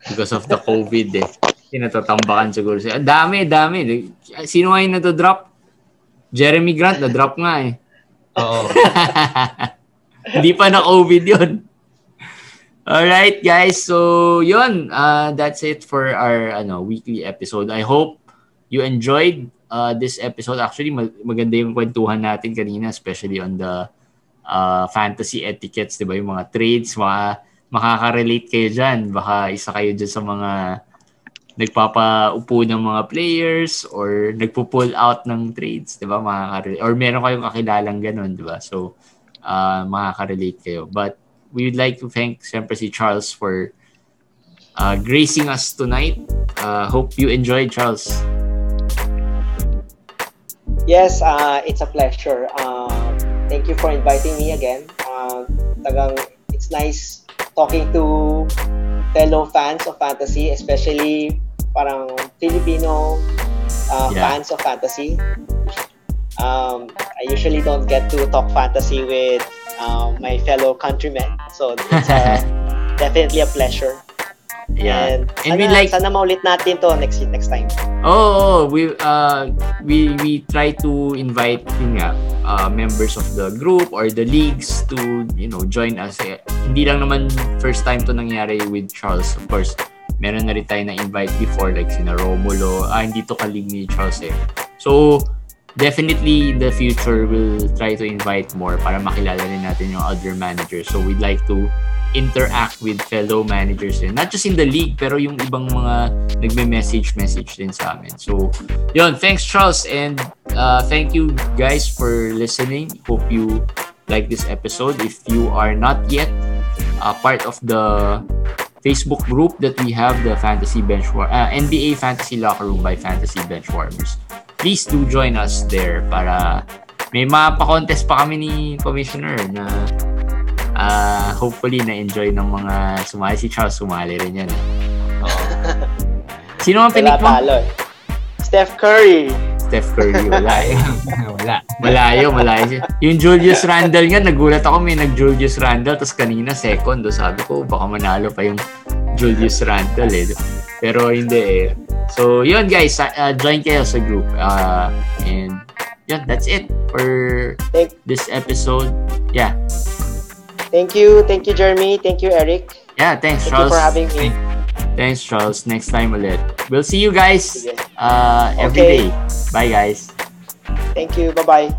Because of the COVID eh. Tinatatambakan siguro siya. Dami, dami. Sino nga yung nadodrop? Jeremy Grant, na-drop nga eh. Oo. Hindi pa na COVID yun. Alright, guys. So, yun. Uh, that's it for our ano weekly episode. I hope you enjoyed uh, this episode. Actually, mag- maganda yung kwentuhan natin kanina, especially on the uh, fantasy etiquettes, di ba? Yung mga trades, mga makaka-relate kayo dyan. Baka isa kayo dyan sa mga nagpapaupo ng mga players or nagpo-pull out ng trades, di ba? Makaka- or meron kayong kakilalang ganun, di ba? So, uh, makaka-relate kayo. But we would like to thank siyempre si Charles for uh, gracing us tonight. Uh, hope you enjoyed, Charles. Yes, uh, it's a pleasure. Uh, thank you for inviting me again. Uh, tagang, it's nice talking to fellow fans of fantasy, especially parang Filipino uh, Yeah. fans of fantasy. Um, I usually don't get to talk fantasy with um, my fellow countrymen, so it's uh, definitely a pleasure. yeah. And, And sana, we like sana maulit natin to next next time. Oh, oh, we uh we we try to invite yun nga, uh, members of the group or the leagues to you know join us. Eh, hindi lang naman first time to nangyari with Charles. Of course, meron na rin tayo na invite before like sina Romulo. Ah, hindi to kalig ni Charles eh. So, definitely in the future we'll try to invite more para makilala rin natin yung other managers. So, we'd like to interact with fellow managers din. Not just in the league, pero yung ibang mga nagme-message message din sa amin. So, yun. Thanks, Charles. And uh, thank you guys for listening. Hope you like this episode. If you are not yet a part of the Facebook group that we have, the Fantasy Benchwarm, uh, NBA Fantasy Locker Room by Fantasy Benchwarmers, please do join us there para may mapa-contest pa kami ni Commissioner na ah hopefully na-enjoy ng mga sumali. Si Charles sumali rin yan. Oo. Sino ang pinik mo? eh. Steph Curry. Steph Curry, wala eh. Wala. Malayo, malayo siya. Yung Julius Randle nga, nagulat ako may nag-Julius Randle, tapos kanina second, do sabi ko, baka manalo pa yung Julius Randle eh. Pero hindi eh. So, yun guys, uh, join kayo sa group. Uh, and yun, that's it for Thank, this episode. Yeah. thank you, thank you, Jeremy. Thank you, Eric. Yeah, thanks, Thank Charles. you for having me. Thanks, Charles. Next time ulit. We'll see you guys uh, every okay. day. Bye, guys. Thank you. Bye-bye.